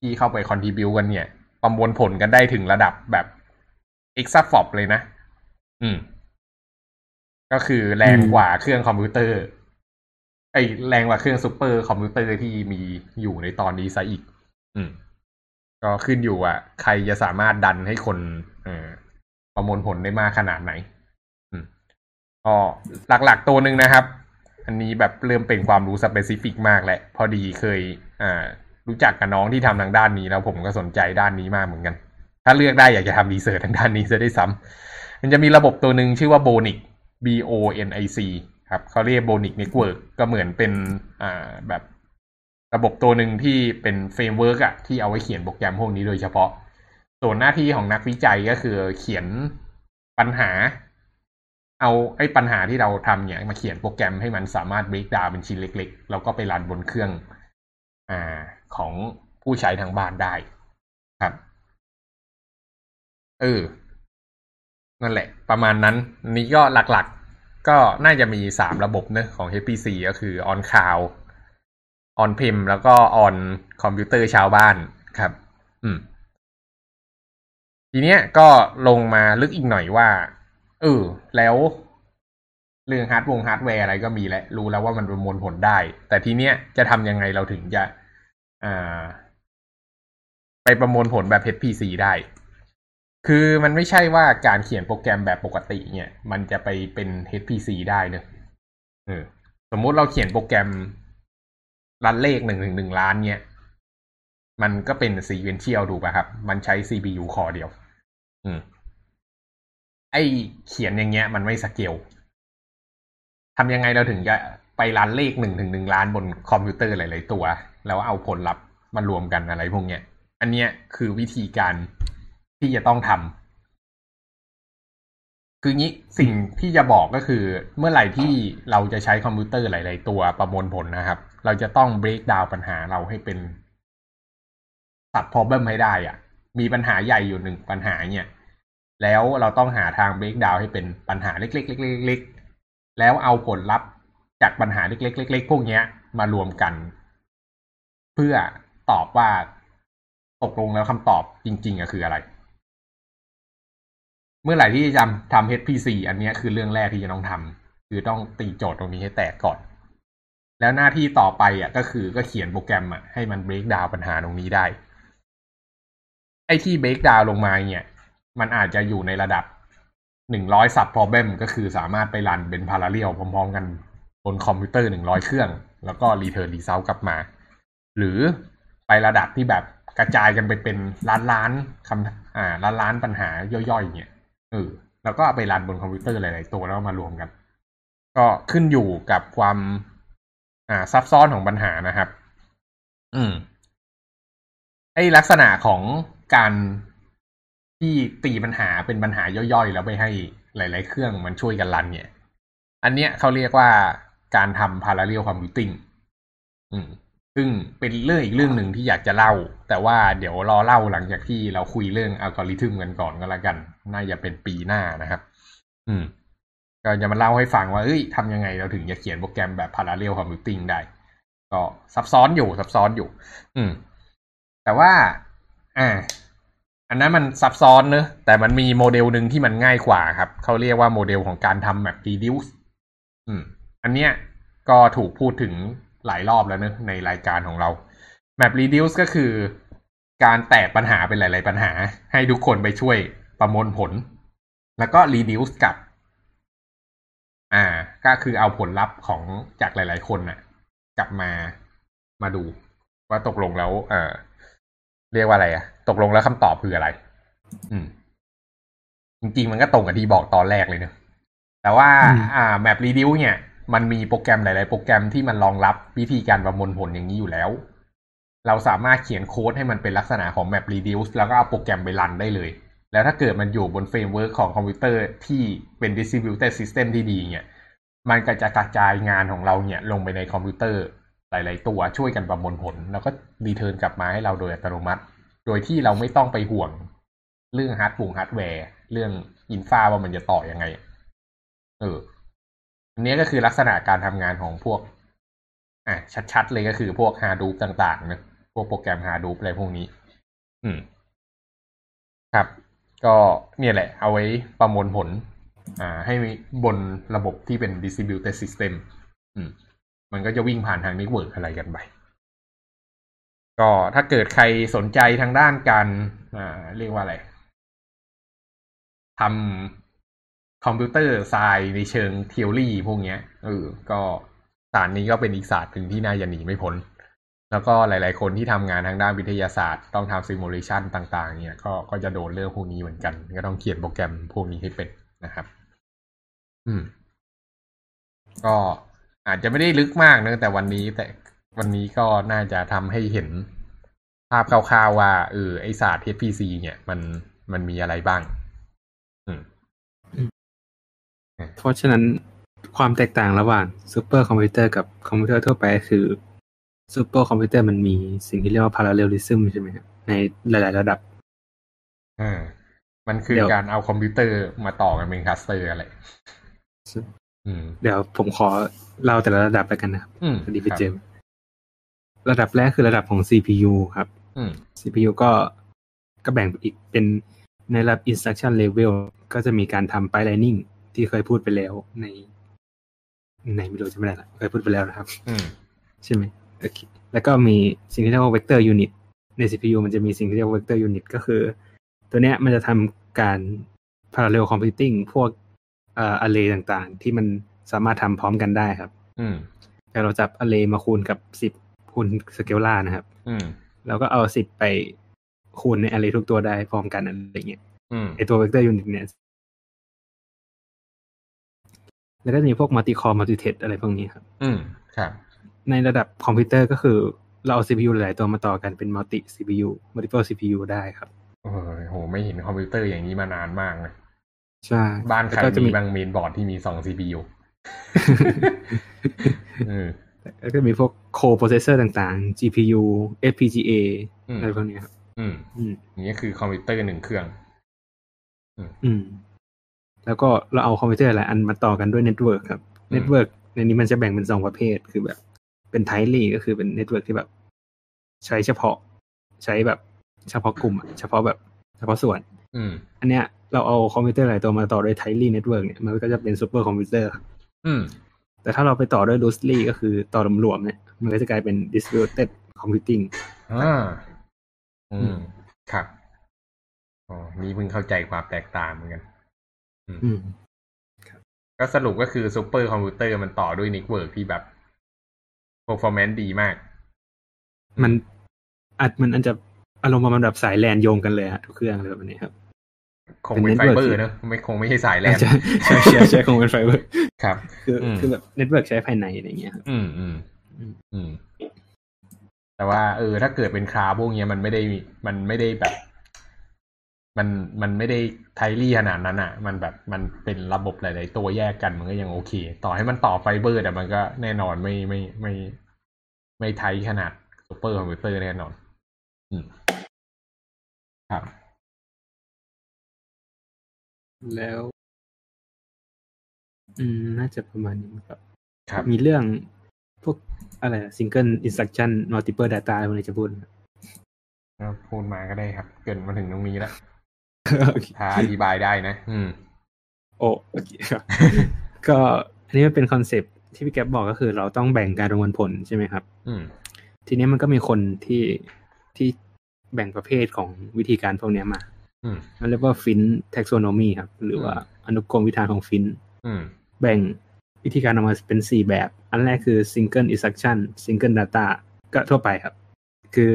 A: ที่เข้าไป contribute กันเนี่ย ประมวลผลกันได้ถึงระดับแบบ exaflop เลยนะ อืม ก็คือแรงกว่าเครื่องคอมพิวเตอร์ ไอแรงกว่าเครื่องซูเปอร์คอมพิวเตอร์ที่มีอยู่ในตอนนี้ซะอีก อืม ก็ขึ้นอยู่อะ ใครจะสามารถดันให้คน เออประมวลผลได้มากขนาดไหน อืมก็หลักๆตัวหนึ่งนะครับ อันนี้แบบเริ่มเป็นความรู้ specific มากแหละ พอดีเคย อ่า รู้จักกับน้องที่ทำทางด้านนี้แล้วผมก็สนใจด้านนี้มากเหมือนกัน ถ้าเลือกได้อยากจะทำ research ทางด้านนี้ด้วยซ้ำมันจะมีระบบตัวหนึ่งชื่อว่า Bonic B O N I C ครับเขาเรียก Bonic Network ก็เหมือนเป็นอ่าแบบระบบตัวหนึ่งที่เป็น framework อะที่เอาไว้เขียนโปรแกรมพวกนี้โดยเฉพาะ ส่วนหน้าที่ของนักวิจัยก็คือเขียนปัญหา เอาไอ้ปัญหาที่เราทำเนี่ยมาเขียนโปรแกรมให้มันสามารถ break down เป็นชิ้นเล็ก ๆ แล้วก็ไป run บนเครื่องอ่าของผู้ใช้ทางบ้านได้ครับ เออ นั่นแหละ ประมาณนั้นนี้ก็หลักๆ ก็น่าจะมีสามระบบเนอะของ HPC ก็คือ on cloud on prem แล้วก็ on คอมพิวเตอร์ชาวบ้านครับ อืม ทีเนี้ยก็ลงมาลึกอีกหน่อยว่า เออ แล้วเรื่องฮาร์ดวงฮาร์ดแวร์อะไรก็มีแล้ว รู้แล้วว่ามันประมวลผลได้ แต่ทีเนี้ยจะทำยังไงเราถึงจะ อ่า ไปประมวลผลแบบ HPC ได้ คือมันไม่ใช่ว่าการเขียนโปรแกรมแบบปกติ เนี่ย มันจะไปเป็น HPC ได้เนอะเออ สมมุติเราเขียนโปรแกรม run เลขหนึ่งถึงหนึ่งล้านเนี่ย มันก็เป็น sequential ถูกป่ะครับ มันใช้ CPU core เดียว อืม ไอเขียนอย่างเงี้ย มันไม่สเกลทำยังไงเราถึงจะไปรันเลขหนึ่งถึงหนึ่งล้านบนคอมพิวเตอร์หลาย ๆ ตัว แล้วเอาผลลัพธ์มารวมกันอะไรพวกเนี้ย อันเนี้ยคือวิธีการ ที่จะต้องทำคืองี้สิ่งที่จะบอกก็คือ เมื่อไหร่ที่เราจะใช้คอมพิวเตอร์หลาย ๆ ตัวประมวลผลนะครับ เราจะต้อง break down ปัญหาเราให้เป็นตัด problem ให้ได้อะมีปัญหาใหญ่อยู่หนึ่งปัญหาเนี่ยแล้วเราต้องหาทาง break down ให้เป็นปัญหาเล็กๆเล็กๆแล้วเอาผลลัพธ์จากปัญหาเล็กๆเล็กๆพวกเนี้ยมารวมกัน เพื่อตอบว่าตกลงแล้วคำตอบจริง ๆอะคืออะไร เมื่อไหร่ที่จะทำทำ HPC อันนี้คือเรื่องแรกที่จะต้องทำคือต้องตีโจทย์ตรงนี้ให้แตกก่อน แล้วหน้าที่ต่อไปอะก็คือก็เขียนโปรแกรมอะให้มัน break down ปัญหาตรงนี้ได้ ไอ้ที่ break down ลงมาเนี่ย มันอาจจะอยู่ในระดับหนึ่งร้อย sub problem ก็คือสามารถไปรันเป็น parallel พร้อมๆกันบนคอมพิวเตอร์หนึ่งร้อยเครื่อง แล้วก็ return result กลับมา หรือไประดับที่แบบกระจายกันไปเป็นล้านล้านคำอ่าล้านล้านปัญหาย่อยๆเนี่ย เออแล้วก็เอาไปรันบนคอมพิวเตอร์หลาย ๆ ตัวแล้วมารวมกัน ก็ขึ้นอยู่กับความอ่าซับซ้อนของปัญหานะครับ อืมไอลักษณะของการที่ตีปัญหาเป็นปัญหาย่อยๆ แล้วไปให้หลาย ๆ เครื่องมันช่วยกันรันเนี่ย อันเนี้ยเขาเรียกว่าการทำ parallel computing อืม ซึ่งเป็นเรื่องอีกเรื่องหนึ่งที่อยากจะเล่า แต่ว่าเดี๋ยวรอเล่าหลังจากที่เราคุยเรื่องอัลกอริทึมกันก่อนก็แล้วกัน น่าจะเป็นปีหน้านะครับ อืม ก็จะมาเล่าให้ฟังว่าเอ้ยทำยังไงเราถึงจะเขียนโปรแกรมแบบ parallel computing ได้ ก็ซับซ้อนอยู่ซับซ้อนอยู่ อืม แต่ว่า อ่า อันนั้นมันซับซ้อนเนอะแต่มันมีโมเดลหนึ่งที่มันง่ายกว่าครับ เขาเรียกว่าโมเดลของการทำแบบ reduce อืม อันเนี้ยก็ถูกพูดถึง หลายรอบแล้วเนอะในรายการของเรา map reduce ก็คือการแตกปัญหาเป็นหลาย ๆ ปัญหา ให้ทุกคนไปช่วยประมวลผล แล้วก็ reduce กับ อ่า ก็คือเอาผลลัพธ์ของจากหลาย ๆ คนน่ะ กลับมามาดู ว่าตกลงแล้ว เออเรียกว่าอะไรอะตกลงแล้วคำตอบคืออะไร อืม จริง ๆ มันก็ตรงกับที่บอกตอนแรกเลยเนอะแต่ว่า อ่า map reduce เนี่ย มันมีโปรแกรมหลาย ๆ โปรแกรมที่มันรองรับวิธีการประมวลผลอย่างนี้อยู่แล้ว เราสามารถเขียนโค้ดให้มันเป็นลักษณะของ map reduce แล้วก็เอาโปรแกรมไปรันได้เลย แล้วถ้าเกิดมันอยู่บน framework ของคอมพิวเตอร์ที่เป็น distributed system ที่ดีเนี่ย มันก็จะกระจายงานของเราเนี่ยลงไปในคอมพิวเตอร์หลาย ๆ ตัวช่วยกันประมวลผล แล้วก็ return กลับมาให้เราโดยอัตโนมัติ โดยที่เราไม่ต้องไปห่วงเรื่องฮาร์ดปุ่งฮาร์ดแวร์ เรื่อง infra ว่ามันจะต่อยังไง เออ อันนี้ก็คือลักษณะการทำงานของพวก อะชัดๆเลยก็คือพวก Hadoop ต่างๆนะพวกโปรแกรม Hadoop อะไรพวกนี้ อืม ครับ ก็เนี่ยแหละ เอาไว้ประมวลผล อ่า ให้บนระบบที่เป็น distributed system อืม มันก็จะวิ่งผ่านทาง network อะไรกันไปก็ถ้าเกิดใครสนใจทางด้านการ อ่า เรียกว่าอะไรทำ computer science ในเชิง theory พวกเนี้ยเออก็ศาสตร์นี้ก็เป็นอีกศาสตร์หนึ่งที่น่าจะหนีไม่พ้น แล้วก็หลาย ๆ คนที่ทำงานทางด้านวิทยาศาสตร์ต้องทำซิมูเลชันต่าง ๆ เนี่ยก็ก็จะโดนเรื่องพวกนี้เหมือนกัน ก็ต้องเขียนโปรแกรมพวกนี้ให้เป็นนะครับ อืม ก็อาจจะไม่ได้ลึกมากเนะแต่วันนี้แต่วันนี้ก็น่าจะทำให้เห็นภาพคร่าวๆว่าเออไอศาสตร์ HPC เนี่ย มันมันมีอะไรบ้าง
B: เพราะฉะนั้นความแตกต่างระหว่างซูเปอร์คอมพิวเตอร์กับคอมพิวเตอร์ทั่วไปคือซูเปอร์คอมพิวเตอร์มันมีสิ่งที่เรียกว่า parallelism ใช่ไหมครับในหลาย ๆ ระดับ
A: อ่ามันคือ
B: เดี๋ยว
A: การเอาคอมพิวเตอร์มาต่อกันเป็น cluster อะไรอืม
B: เดี๋ยวผมขอเล่าแต่ละระดับไปกันนะครับ
A: อืม
B: พอดีไปเจอระดับแรกคือระดับของ CPU ครับ
A: อืม
B: CPU ก็ก็แบ่งอีกเป็นในระดับ instruction level ก็จะมีการทำ pipelining ที่เคยพูดไปแล้วในในไม่รู้จะไม่ได้ละเคยพูดไปแล้วนะครับ
A: อืม
B: ใช่ไหมโอเคแล้วก็มีสิ่งที่เรียกว่า vector unit ใน CPU มันจะมีสิ่งที่เรียกว่า vector unit ก็คือ ตัวเนี้ยมันจะทำการ parallel computing พวกเอ่อ array ต่างๆ ที่มันสามารถทำพร้อมกันได้ครับ
A: อืม
B: แต่เราจับ array มาคูณกับสิบคูณสเกลล่านะครับ
A: อืม
B: แล้วก็เอาสิบไปคูณใน array ทุกตัวได้พร้อมกันอะไรเงี้ย
A: อืม
B: ไอตัว vector unit เนี่ย แล้วก็จะมีพวก multi core multi thread อะไรพวกนี้ครับ
A: อืมครับ
B: ในระดับคอมพิวเตอร์ก็คือเราเอา CPU หลายๆตัวมาต่อกันเป็น multi CPU multiple CPU ได้ครับ
A: โอ้ยโห ไม่เห็นคอมพิวเตอร์อย่างนี้มานานมากเลย
B: ใช่
A: บ้านใคร
B: แล้วก็จะ
A: มี
B: มี
A: บางเมนบอร์ดที่มีสอง CPU อืม
B: แล้วก็มีพวก co-processor ต่างๆ GPU FPGA
A: อืม
B: อะไรพวกนี้ครับ
A: อืม
B: อืม
A: อย่างนี้คือคอมพิวเตอร์หนึ่งเครื่อง
B: อืม แล้วก็เราเอาคอมพิวเตอร์หลายอันมาต่อกันด้วย network ครับ
A: อืม
B: network ในนี้มันจะแบ่งเป็นสองประเภทคือแบบ เป็น tightly ก็คือเป็น network ที่แบบ ใช้เฉพาะ ใช้แบบเฉพาะกลุ่มอะเฉพาะแบบเฉพาะส่วน
A: อืม
B: อันเนี้ยเราเอาคอมพิวเตอร์หลายตัวมาต่อด้วย tightly network เนี่ยมันก็จะเป็นซูเปอร์คอมพิวเตอร์ครับ
A: อืม
B: แต่ถ้าเราไปต่อด้วย loosely ก็คือต่อรวมๆเนี่ย มันก็จะกลายเป็น distributed computing
A: อ่าอื
B: อื
A: ม
B: ม
A: ครับอ๋อนี่เพิ่งเข้าใจความแตกต่างเหมือนกัน
B: อืม
A: ก็สรุปก็คือซูเปอร์คอมพิวเตอร์มันต่อด้วย network ที่แบบ performance ดีมาก
B: มันอาจมันอาจจะอารมณ์ประมาณแบบสายแลนโยงกันเลยฮะทุกเครื่องอะไรแบบนี้ครับ
A: คงเป็น
B: เป็น
A: ไฟ
B: network
A: เบอร์
B: ที่
A: เนอะไม่คงไม่ใช่สายแลน
B: ใช่ใช่ใช่ใช่คงเป็นไฟเบอร์
A: ครับ
B: คืออ
A: ม
B: คือแบบ network ใช้ภายในอะไรอย่างเงี้ยครับ
A: อืมอืม
B: อืม
A: อืมแต่ว่าเออถ้าเกิดเป็น cloud พวกเนี้ยมันไม่ได้มันไม่ได้แบบ มันมันไม่ได้ tightly ขนาดนั้นอะ มันแบบมันเป็นระบบหลาย ๆ ตัวแยกกันมันก็ยังโอเค ต่อให้มันต่อไฟเบอร์แต่มันก็แน่นอนไม่ไม่ไม่ ไม่ tight ขนาดซูเปอร์คอมพิวเตอร์แน่นอน อืมครับ
B: แล้ว อืม น่าจะประมาณนี้มั้งครับ
A: ครับ
B: มีเรื่องพวกอะไรซิงเกิลอินสต c ั i นมัลติเ e ิ data อะไรพวกนี้จะพูดไหม
A: ก็พูดมาก็ได้ครับ เกินมาถึงตรงนี้แล้ว
B: โอเค
A: ถ้าอธิบายได้นะ อืม
B: โอ้โอเคครับก็อันนี้มันเป็น concept ที่พี่แก๊ปบอกก็คือ เราต้องแบ่งการประมวลผลใช่ไหมครับ
A: อืม
B: ทีนี้มันก็มีคนที่ที่แบ่งประเภทของวิธีการพวกเนี้ยมา
A: อืม
B: มันเรียกว่าฟิน taxonomy ครับ หรือว่าอนุกรมวิธานของฟิน
A: อืม
B: แบ่งวิธีการออกมาเป็นสี่แบบ อันแรกคือ single instruction single data ก็ทั่วไปครับ คือ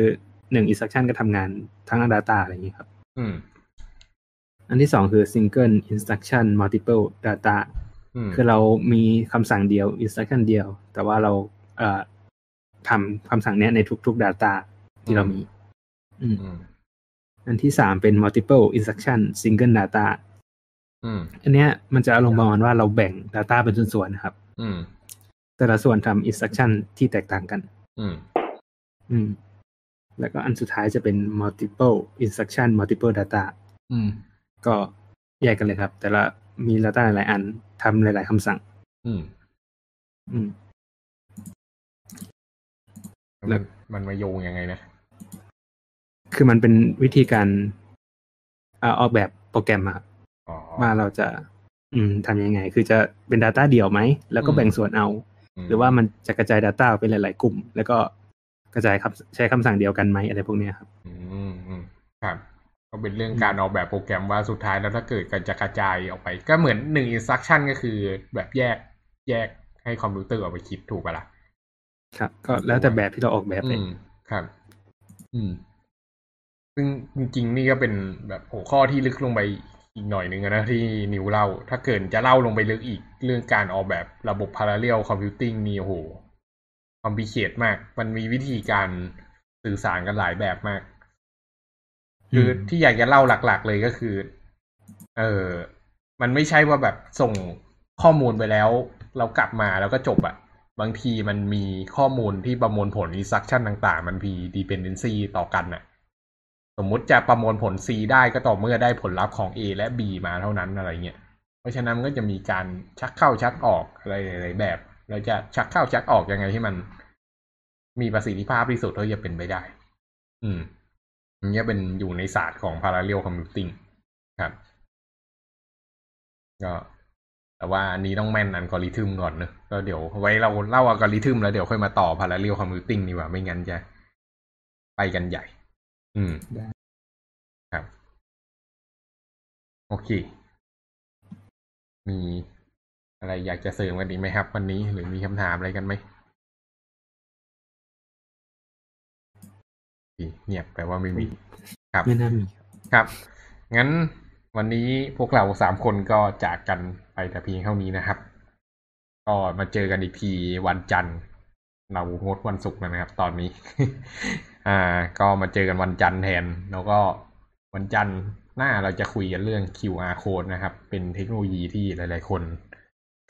B: หนึ่ง instruction ก็ทำงานทั้ง data อะไรอย่างนี้ครับ
A: อืม
B: อันที่สองคือ single instruction multiple data
A: อืม
B: คือเรามีคำสั่งเดียว instruction เดียว แต่ว่าเราเอ่อทำคำสั่งเนี้ยในทุกๆ data ที่เรามีอืม
A: อืม
B: อันที่สามเป็น multiple instruction single data
A: อืม
B: อันเนี้ยมันจะอารมณ์ประมาณว่าเราแบ่ง data เป็นส่วนๆนะครับ
A: อืม
B: แต่ละส่วนทำ instruction ที่แตกต่างกัน
A: อืม
B: อืม แล้วก็อันสุดท้ายจะเป็น multiple instruction multiple data
A: อืม
B: ก็แยกกันเลยครับ แต่ละมี data หลายๆอันทำหลาย ๆคำสั่ง
A: อืม
B: อืม
A: มันมันมาโยงยังไงนะ
B: คือมันเป็นวิธีการเอ่อออกแบบโปรแกรมอะครับ
A: อ๋อ
B: ว่าเราจะ อืมทำยังไง คือจะเป็น Data เดี่ยวไหม แล้วก็
A: อืม
B: แบ่งส่วนเอา หรือว่ามันจะกระจาย Data ออกเป็นหลาย ๆ กลุ่ม แล้วก็กระจายคำใช้คำสั่งเดียวกันไหมอะไรพวกเนี้ยครับ
A: อืมอืมครับ ก็เป็นเรื่องการออกแบบโปรแกรมว่าสุดท้ายแล้วถ้าเกิดการจะกระจายออกไป ก็เหมือนหนึ่งอินสต u ั t ชั่นก็คือแบบแยกแยกให้คอมพิวเตอร์ออกไปคิดถูกปะล่ะ
B: ครับ ก็แล้วแต่แบบที่เราออกแบบเลย
A: อืมครับ อืม ซึ่งจริงๆ นี่ก็เป็นแบบหัวข้อที่ลึกลงไปอีกหน่อยหนึ่งอะนะที่นิวเล่า ถ้าเกิดจะเล่าลงไปลึกอีกเรื่องการออกแบบระบบ parallel computing นี่โอ้โหคอมพิเคทมาก มันมีวิธีการสื่อสารกันหลายแบบมาก คืออ
B: ม
A: ที่อยากจะเล่าหลัก ๆ เลยก็คือ เออมันไม่ใช่ว่าแบบส่งข้อมูลไปแล้ว เรากลับมาแล้วก็จบอะบางทีมันมีข้อมูลที่ประมวลผล instruction ต่าง ๆ มันมี dependency ต่อกันน่ะสมมุติจะประมวลผล C ได้ก็ต่อเมื่อได้ผลลัพธ์ของ A และ B มาเท่านั้นอะไรเงี้ย เพราะฉะนั้นมันก็จะมีการชักเข้าชักออกอะไรหลายๆแบบ เราจะชักเข้าชักออกยังไงให้มัน มีประสิทธิภาพที่สุดเท่าที่จะเป็นไปได้ อืม อันนี้เป็นอยู่ในศาสตร์ของ parallel computing ครับก็แต่ว่าอันนี้ต้องแม่นอัลกอริทึมก่อนเนอะก็เดี๋ยวไว้เราเล่าอัลกอริทึมแล้วเดี๋ยวค่อยมาต่อ parallel computing ดีกว่าไม่งั้นจะไปกันใหญ่ อืม
B: ได้
A: ครับ โอเค มีอะไรอยากจะเสริมกันอีกไหมครับ วันนี้หรือมีคำถามอะไรกันไหม เงียบแปลว่าไม่มีครับ
B: ไม่น่ามี
A: ครับ งั้นวันนี้พวกเราสามคนก็จากกันไปแต่เพียงเท่านี้นะครับ ก็มาเจอกันอีกทีวันจันทร์ เรางดวันศุกร์นะครับ ตอนนี้ อ่า ก็มาเจอกันวันจันทร์แทน แล้วก็วันจันทร์หน้าเราจะคุยกันเรื่อง QR code นะครับ เป็นเทคโนโลยีที่หลาย ๆ คน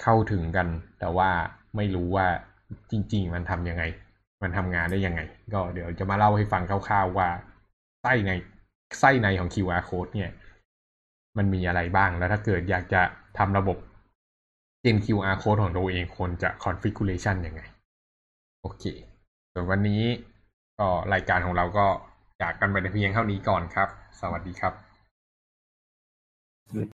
A: เข้าถึงกัน แต่ว่าไม่รู้ว่าจริง ๆ มันทำยังไง มันทำงานได้ยังไง ก็เดี๋ยวจะมาเล่าให้ฟังคร่าวๆว่าไส้ในไส้ในของ QR code เนี่ย มันมีอะไรบ้างแล้วถ้าเกิดอยากจะทำระบบเจน QR code ของตัวเองควรจะ configuration ยังไง โอเค ส่วนวันนี้ก็รายการของเราก็จากกันไปแต่เพียงเท่านี้ก่อนครับ สวัสดีครับ